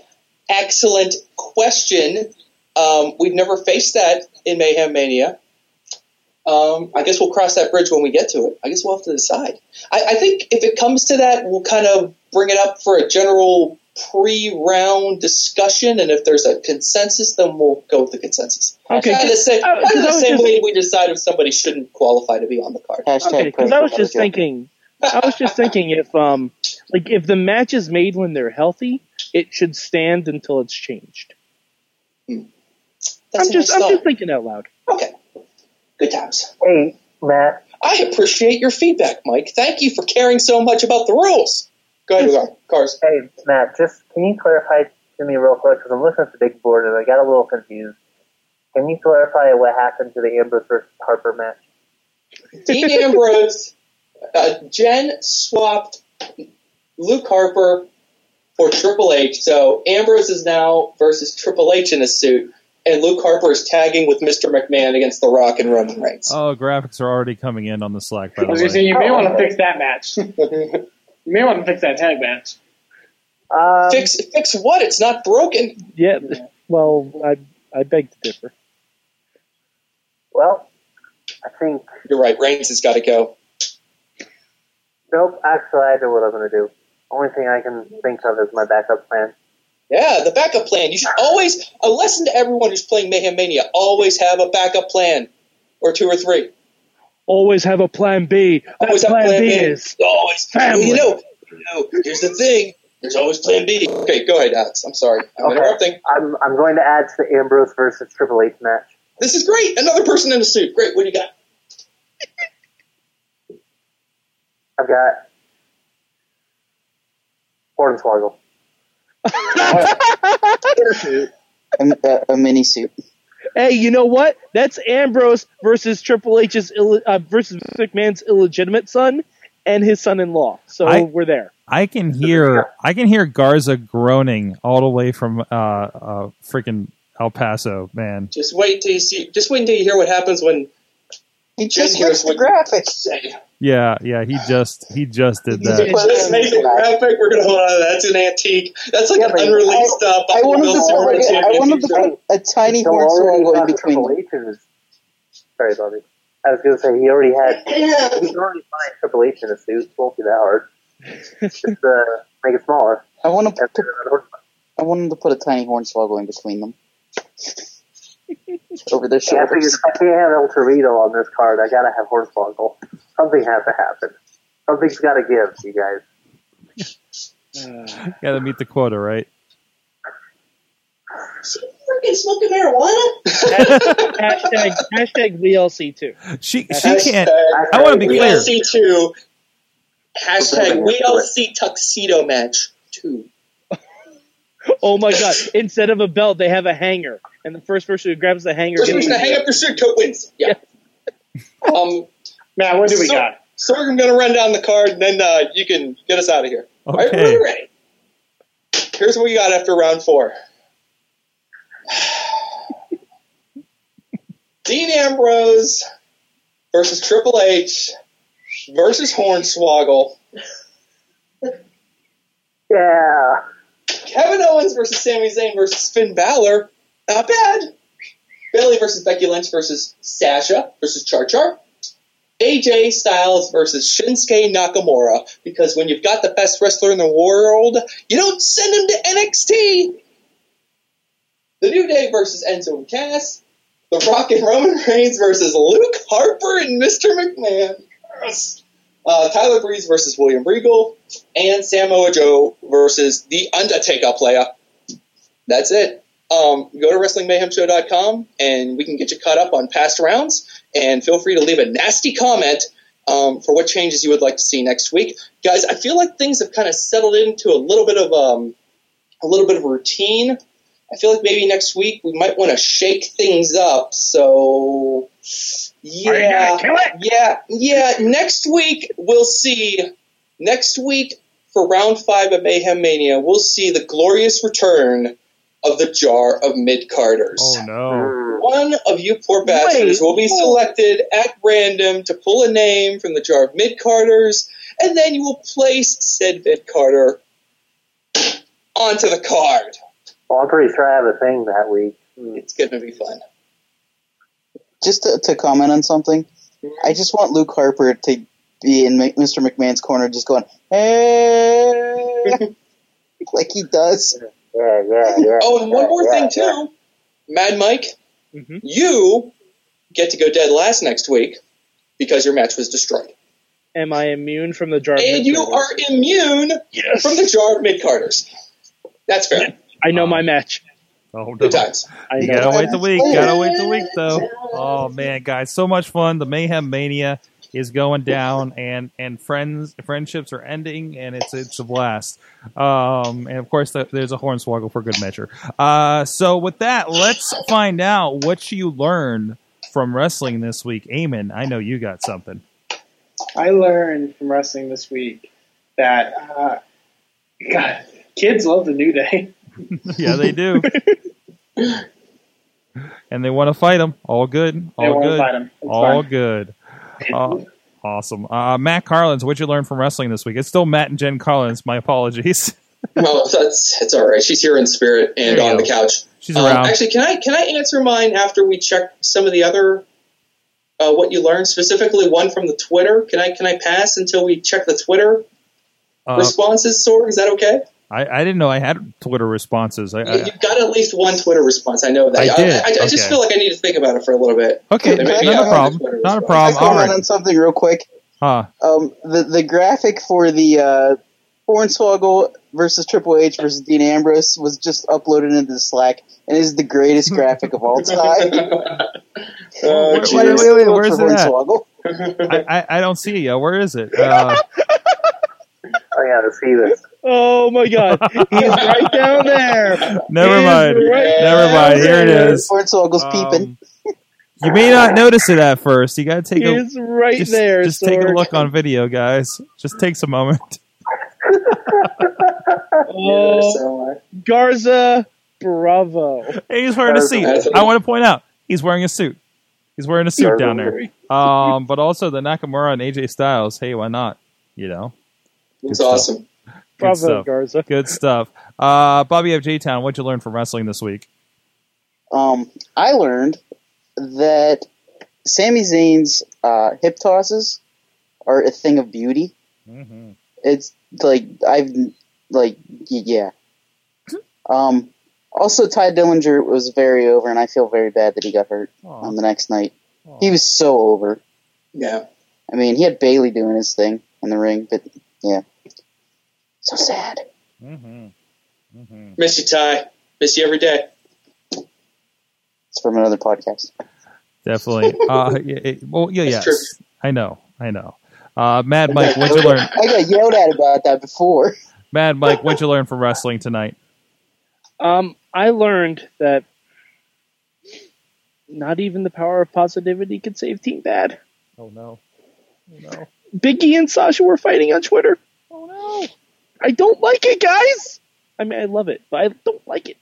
excellent question. Um, we've never faced that in Mayhem Mania. Um, I guess we'll cross that bridge when we get to it. I guess we'll have to decide. I, I think if it comes to that, we'll kind of bring it up for a general pre-round discussion, and if there's a consensus, then we'll go with the consensus. Okay, kind of the same, uh, 'cause kind of I the same just- way we decide if somebody shouldn't qualify to be on the card. Hashtag Okay, because I was just thinking, I was just thinking if um like if the match is made when they're healthy, it should stand until it's changed. That's I'm just I'm just thinking out loud. Okay. Good times. hey, Matt. I appreciate your feedback, Mike. Thank you for caring so much about the rules. Go ahead with cars. Hey, Matt. Just can you clarify to me real quick because I'm looking at the big board and I got a little confused. Can you clarify what happened to the Ambrose versus Harper match? Dean Ambrose, uh, Jen swapped Luke Harper for Triple H. So Ambrose is now versus Triple H in a suit, and Luke Harper is tagging with Mr. McMahon against The Rock and Roman Reigns. Oh, graphics are already coming in on the Slack. By I the way, going to say, you Oh, may want to fix that match. [laughs] You may want to fix that tag match. Um, fix fix what? It's not broken. Yeah. Well, I I beg to differ. well, I think You're right. Reigns has got to go. nope. Actually, I know what I'm going to do. Only thing I can think of is my backup plan. Yeah, the backup plan. You should always a lesson to everyone who's playing Mayhem Mania. Always have a backup plan, or two or three. Always have a plan B. That Always have plan, plan B B. is Always. Family. You know, you know. Here's the thing. There's always Plan B. Okay, go ahead, Alex. I'm sorry. I'm Okay. interrupting. I'm I'm going to add to the Ambrose versus Triple H match. This is great. Another person in a suit. Great. What do you got? I've got Hornswoggle. [laughs] A, a, a mini suit. Hey, you know what? That's Ambrose versus Triple H's Ill- uh, versus McMahon's illegitimate son and his son-in-law. So I- we're there. I can hear I can hear Garza groaning all the way from uh, uh freaking El Paso, man. Just wait till you see. Just wait until you hear what happens when He just hears the what you graphics. Say. Yeah, yeah. He just he just did that. just- Just make the graphic. We're gonna hold on. to that. That's an antique. That's like Yeah, an but unreleased uh, I wanted to put, Bills I wanted to put a tiny So already hornswoggle in between Triple them. H in his. Sorry, Bobby. I was going to say he already had. [laughs] He's already fine Triple H in a suit. It won't be that hard. Just uh, make it smaller. I want to. After I wanted to put a tiny hornswoggle in between them. [laughs] Over their Yeah, I shoulders. if I can't have El Torito on this card, I gotta have Hornswoggle. Something has to happen. Something's got to give, you guys. [laughs] Got to meet the quota, right? She freaking smoking marijuana? hashtag hashtag VLC too. She she can't. I want to be We clear. all see two. Hashtag we all see tuxedo match two. Oh my god! Instead of a belt, they have a hanger, and the first person who grabs the hanger First gets person to hang up their suit coat wins. Yeah. um, Matt, what do we so, got? So I'm going to run down the card, and then uh, you can get us out of here. All right, Okay. we're ready. Here's what we got after round four. [sighs] Dean Ambrose versus Triple H versus Hornswoggle. [laughs] Yeah. Kevin Owens versus Sami Zayn versus Finn Balor. Not bad. Bayley versus Becky Lynch versus Sasha versus Char Char. AJ Styles versus Shinsuke Nakamura. Because when you've got the best wrestler in the world, you don't send him to NXT. The New Day versus Enzo and Cass. The Rock and Roman Reigns versus Luke Harper and Mr. McMahon. Yes. Uh, Tyler Breeze versus William Regal. And Samoa Joe versus The Undertaker player. That's it. Um, go to WrestlingMayhemShow.com and we can get you caught up on past rounds. And feel free to leave a nasty comment um, for what changes you would like to see next week. Guys, I feel like things have kind of settled into a little bit of um, a little bit of routine. I feel like maybe next week we might want to shake things up. So, yeah, yeah, yeah. Next week we'll see. Next week for round five of Mayhem Mania, we'll see the glorious return of the jar of mid carders. Oh no! One of you poor bastards will be selected at random to pull a name from the jar of mid carders, and then you will place said mid carder onto the card. Well, I'm pretty sure I have a thing that week. It's going to be fun. Just to, to comment on something, I just want Luke Harper to be in Mr. McMahon's corner, just going, hey, eh. [laughs] like he does. Yeah, yeah, [laughs] yeah. Oh, and one yeah, more yeah, thing yeah. too, Mad Mike, Mhm. you get to go dead last next week because your match was destroyed, Am I immune from the jar? of and you are immune Yes. from the jar of mid carders. That's fair. I know my match. Oh, no. Good times. I You know. gotta wait the week. Gotta wait the week though. Oh man, guys, so much fun. The Mayhem Mania is going down, and and friends friendships are ending, and it's it's a blast. Um, and of course, th- there's a hornswoggle for good measure. Uh, so with that, let's find out what you learned from wrestling this week. Eamon, I know you got something. I learned from wrestling this week that uh, God, kids love the New Day. [laughs] yeah, they do. [laughs] and they want to fight them. All good. All good. fight 'em. It's All good. Uh, awesome. Uh, Matt Carlins, what'd you learn from wrestling this week? It's still Matt and Jen Carlins. My apologies. [laughs] No, that's it's all right. She's here in spirit and on go. the couch. She's Um, around. Actually, can I can I answer mine after we check some of the other uh, what you learned specifically? One from the Twitter. Can I can I pass until we check the Twitter Uh, responses? Sorg, is that okay? I, I didn't know I had Twitter responses. I, You- I, You've got at least one Twitter response. I know that. I did. I, I, just Okay. feel like I need to think about it for a little bit. okay, Maybe Can I I not a have a problem. Not a response. Can I problem. All comment right. on something real quick? Uh, Um, the the graphic for the uh, Hornswoggle versus Triple H versus Dean Ambrose was just uploaded into the Slack and is the greatest graphic of all [laughs] time. Oh, Wait, wait, wait, wait, where's it? Hornswoggle. I, I, I don't see it yet. Where is it? Uh, [laughs] I gotta see this. Oh my god, he's right down there. [laughs] never He's mind. right Never mind. Here it is. there. is. Hornswoggle's peeping. Um, you may not notice it at first. You got to take a He's right just, there. just take a look on video, guys. Just takes a moment. [laughs] Oh, uh, Garza, bravo. Hey, he's wearing a suit. I want to point out he's wearing a suit. He's wearing a suit down there. Um, but also the Nakamura and AJ Styles. Hey, why not? You know, it's awesome. Good Bravo, stuff. Garza. Good stuff. Uh, Bobby of J Town, what'd you learn from wrestling this week? Um, I learned that Sami Zayn's uh, hip tosses are a thing of beauty. Mm-hmm. It's like I've like yeah. [laughs] Um, also, Tye Dillinger was very over, and I feel very bad that he got hurt on the next night. He was so over. Yeah. I mean, he had Bayley doing his thing, in the ring. But yeah, so sad. Mm-hmm. Mm-hmm. Miss you, Ty. Miss you every day. It's from another podcast. Definitely. [laughs] Uh, yeah, it- well, yeah, That's yes. I know. I know. Uh, Mad Mike, what'd you learn? I got yelled at about that before. [laughs] Mad Mike, what'd you learn from wrestling tonight? Um, I learned that not even the power of positivity could save Team Bad. Oh no. Oh no. Biggie and Sasha were fighting on Twitter. Oh no. I don't like it, guys. I mean, I love it, but I don't like it.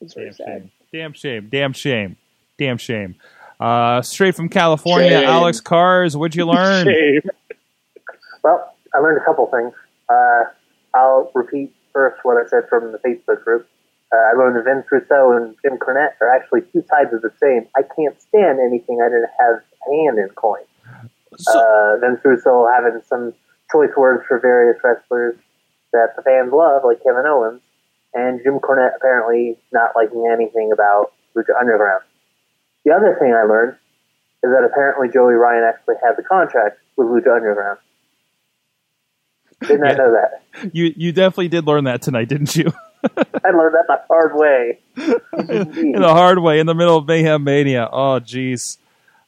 It's very Damn sad. shame. Damn shame. Damn shame. Damn shame. Uh, straight from California, Shame. Alex Cars, what'd you learn? [laughs] Shame. Well, I learned a couple things. Uh, I'll repeat first what I said from the Facebook group. Uh, I learned that Vince Russo and Jim Cornette are actually two sides of the same. I can't stand anything I didn't have a hand in coin. So, Uh, Vince Russo having some choice words for various wrestlers that the fans love, like Kevin Owens, and Jim Cornette apparently not liking anything about Lucha Underground. The other thing I learned is that apparently Joey Ryan actually had the contract with Lucha Underground. Did not Yeah. know that. you you definitely did learn that tonight, didn't you? [laughs] I learned that the hard way. [laughs] in the hard way, in the middle of Mayhem Mania. Oh, jeez.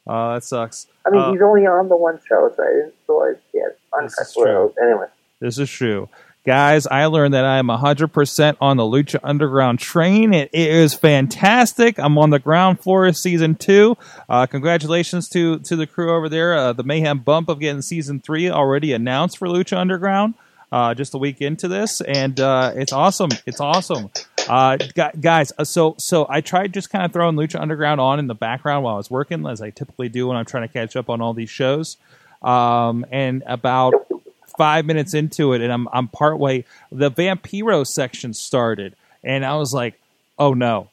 Uh, that sucks. I mean, Uh, he's only on the one show, so I didn't realize he had This is true. Anyway, This is true. Guys, I learned that I am 100% on the Lucha Underground train. It, it is fantastic. I'm on the ground floor of season two. Uh, congratulations to, to the crew over there. Uh, the Mayhem bump of getting season three already announced for Lucha Underground. Uh, just a week into this, and uh, it's awesome. It's awesome, uh, guys. uh, So, so I tried just kind of throwing Lucha Underground on in the background while I was working, as I typically do when I'm trying to catch up on all these shows. Um, and about five minutes into it, and I'm I'm partway. The Vampiro section started, and I was like, "Oh no,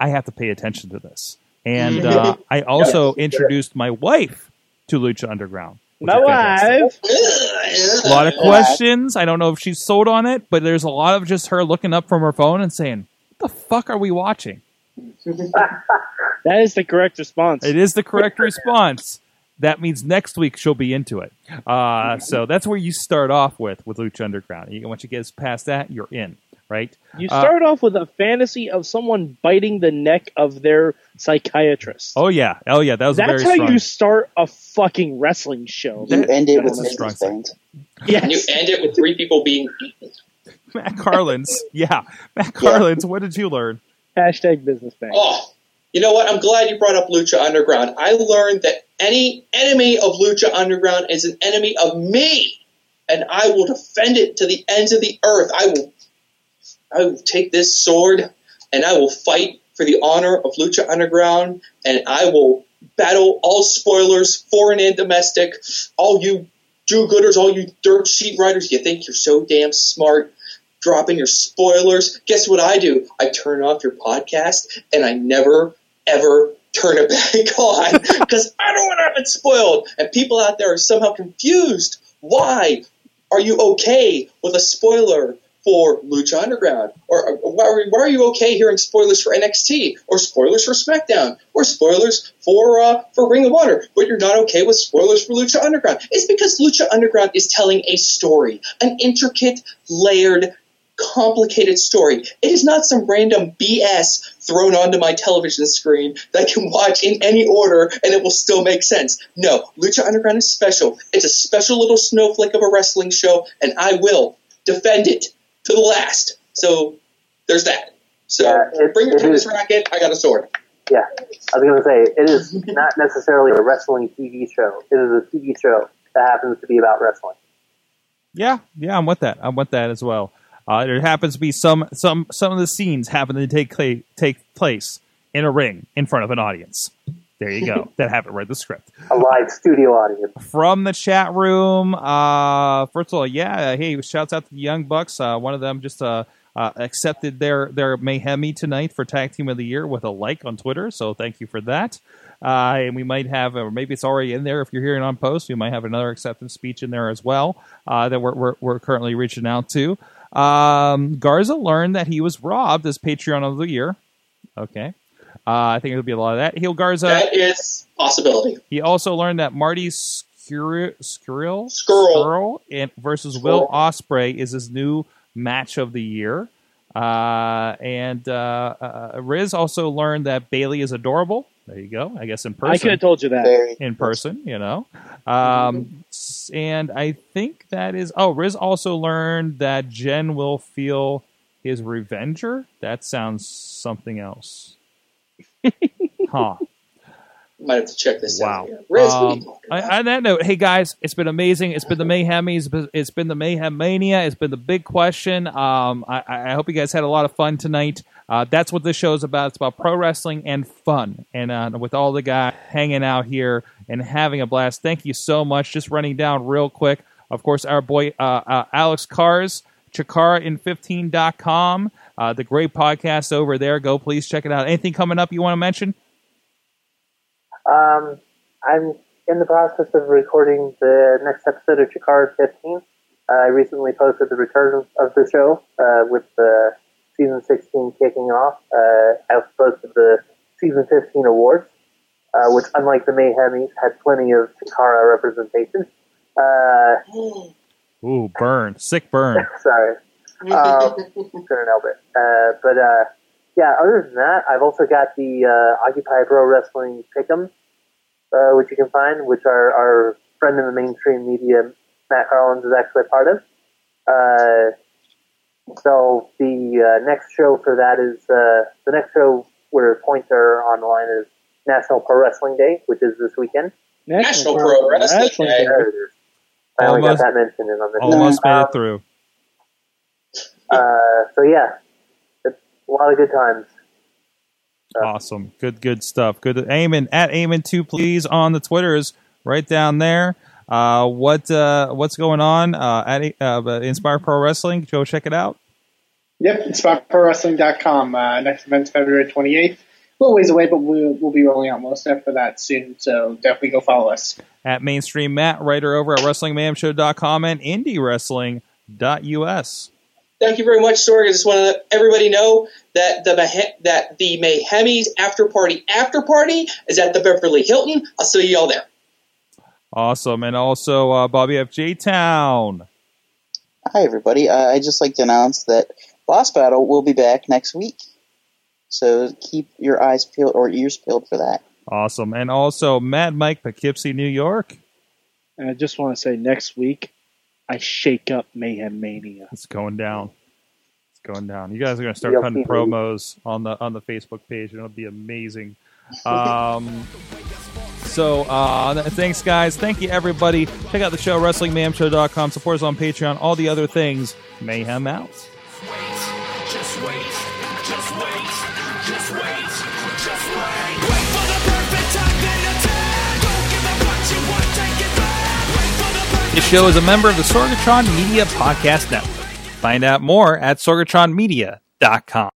I have to pay attention to this." And uh, I [laughs] also introduced my wife to Lucha Underground. My wife. A lot of questions. I don't know if she's sold on it, but there's a lot of just her looking up from her phone and saying, "What the fuck are we watching?" [laughs] That is the correct response. It is the correct response. That means next week she'll be into it. Uh, so that's where you start off with with Lucha Underground. You, once you get past that, you're in, right? You Uh, start off with a fantasy of someone biting the neck of their psychiatrist. oh yeah, oh yeah, that was a That's very how strong. you start a fucking wrestling show. You end it with a strong business bands. Yes. And you end it with three people being beaten. Matt Carlins, [laughs] yeah, Matt Carlins. What did you learn? Hashtag business bank. Oh, you know what? I'm glad you brought up Lucha Underground. I learned that any enemy of Lucha Underground is an enemy of me, and I will defend it to the ends of the earth. I will, I will take this sword and I will fight for the honor of Lucha Underground, and I will battle all spoilers, foreign and domestic, all you do-gooders, all you dirt sheet writers. You think you're so damn smart dropping your spoilers. Guess what I do? I turn off your podcast and I never ever turn it [laughs] back on because I don't want to have it spoiled. And people out there are somehow confused. Why are you okay with a spoiler for Lucha Underground? Or, or why, are, why are you okay hearing spoilers for NXT or spoilers for SmackDown or spoilers for uh, for Ring of Honor, but you're not okay with spoilers for Lucha Underground? It's because Lucha Underground is telling a story, an intricate, layered, complicated story. It is not some random BS thrown onto my television screen that I can watch in any order and it will still make sense. No, Lucha Underground is special. It's a special little snowflake of a wrestling show, and I will defend it to the last. So there's that. So Yeah, bring your tennis racket. I got a sword. yeah, I was going to say it is not necessarily a wrestling TV show. It is a TV show that happens to be about wrestling. Yeah, yeah, I'm with that. I'm with that as well. Uh, there happens to be some some some of the scenes happen to take cla- take place in a ring in front of an audience. There you go. [laughs] that happened right in the script. A live studio audience. From the chat room, uh, first of all, yeah, hey, shouts out to the Young Bucks. Uh, one of them just uh, uh, accepted their their Mayhemie tonight for Tag Team of the Year with a like on Twitter. So thank you for that. Uh, and we might have, or maybe it's already in there if you're hearing on post. We might have another acceptance speech in there as well uh, that we're, we're we're currently reaching out to. Um, Garza learned that he was robbed as Patreon of the Year. Okay. Uh, I think it'll be a lot of that. Heel Garza. That is possibility. He also learned that Marty S- Scurll, Scurll, Scurll. and versus Will Ospreay is his new match of the year. Uh, and uh, uh, Riz also learned that Bayley is adorable. There you go. I guess in person I could have told you that. In person, you know. Um, and I think that is. Oh, Riz also learned that Jen will feel his revenger. That sounds something else. [laughs] huh. Might have to check this Wow. out. Here. Riz, what are you Um, talking I- about? on that note, hey guys, it's been amazing. It's been the Mayhemies. Been- It's been the Mayhem Mania. It's been the big question. Um, I, I hope you guys had a lot of fun tonight. Uh, that's what this show is about. It's about pro wrestling and fun. And uh, with all the guys hanging out here and having a blast, thank you so much. Just running down real quick. Of course, our boy uh, uh, Alex Cars, ChikaraIn15.com, uh, the great podcast over there. Go please check it out. Anything coming up you want to mention? Um, I'm in the process of recording the next episode of Chikara 15. Uh, I recently posted the return of, of the show uh, with the season 16 kicking off. Uh, I also posted the season 15 awards, uh, which, unlike the Mayhemies, had plenty of Chikara representation. Uh, Ooh, burn. Sick burn. [laughs] sorry. Um, couldn't help it. Uh, but uh, yeah, other than that, I've also got the uh, Occupy Pro Wrestling Pick'em, uh, which you can find, which our, our friend in the mainstream media, Matt Carlins, is actually a part of. Uh, so the uh, next show for that is uh, the next show where points are on the line is National Pro Wrestling Day, which is this weekend. National Pro Wrestling Wrestling Day. Day. There it is. I only got that mentioned in on this. Almost made Um, it through. Uh, so yeah, it's a lot of good times. Awesome. Good, good stuff. Good. Eamon at Eamon2, please, on the Twitters right down there. Uh, what uh, what's going on uh, at uh, Inspire Pro Wrestling? Go check it out. Yep, InspireProWrestling.com. Uh, next event's February 28th. A little ways away, but we'll, we'll be rolling out more stuff for that soon. So definitely go follow us. At Mainstream Matt, writer over at WrestlingMayhemShow.com and IndieWrestling.us. Thank you very much, Sorg. I just want to let everybody know that the Mah- that the Mayhemies after party after party is at the Beverly Hilton. I'll see you all there. Awesome. And also uh, Bobby F. J. Town. Hi, everybody. Uh, I'd just like to announce that Boss Battle will be back next week. So keep your eyes peeled or ears peeled for that. Awesome. And also Mad Mike Poughkeepsie, New York. And I just want to say next week, I shake up Mayhem Mania. It's going down. It's going down. You guys are going to start You'll cutting promos on the on the Facebook page. And it'll be amazing. [laughs] Um, so uh, thanks, guys. Thank you, everybody. Check out the show, WrestlingMayhemShow.com. Support us on Patreon. All the other things. Mayhem out. Just wait, just wait, just wait, just wait. Wait for the perfect time, This show is a member of the Sorgatron Media Podcast Network. Find out more at sorgatronmedia.com.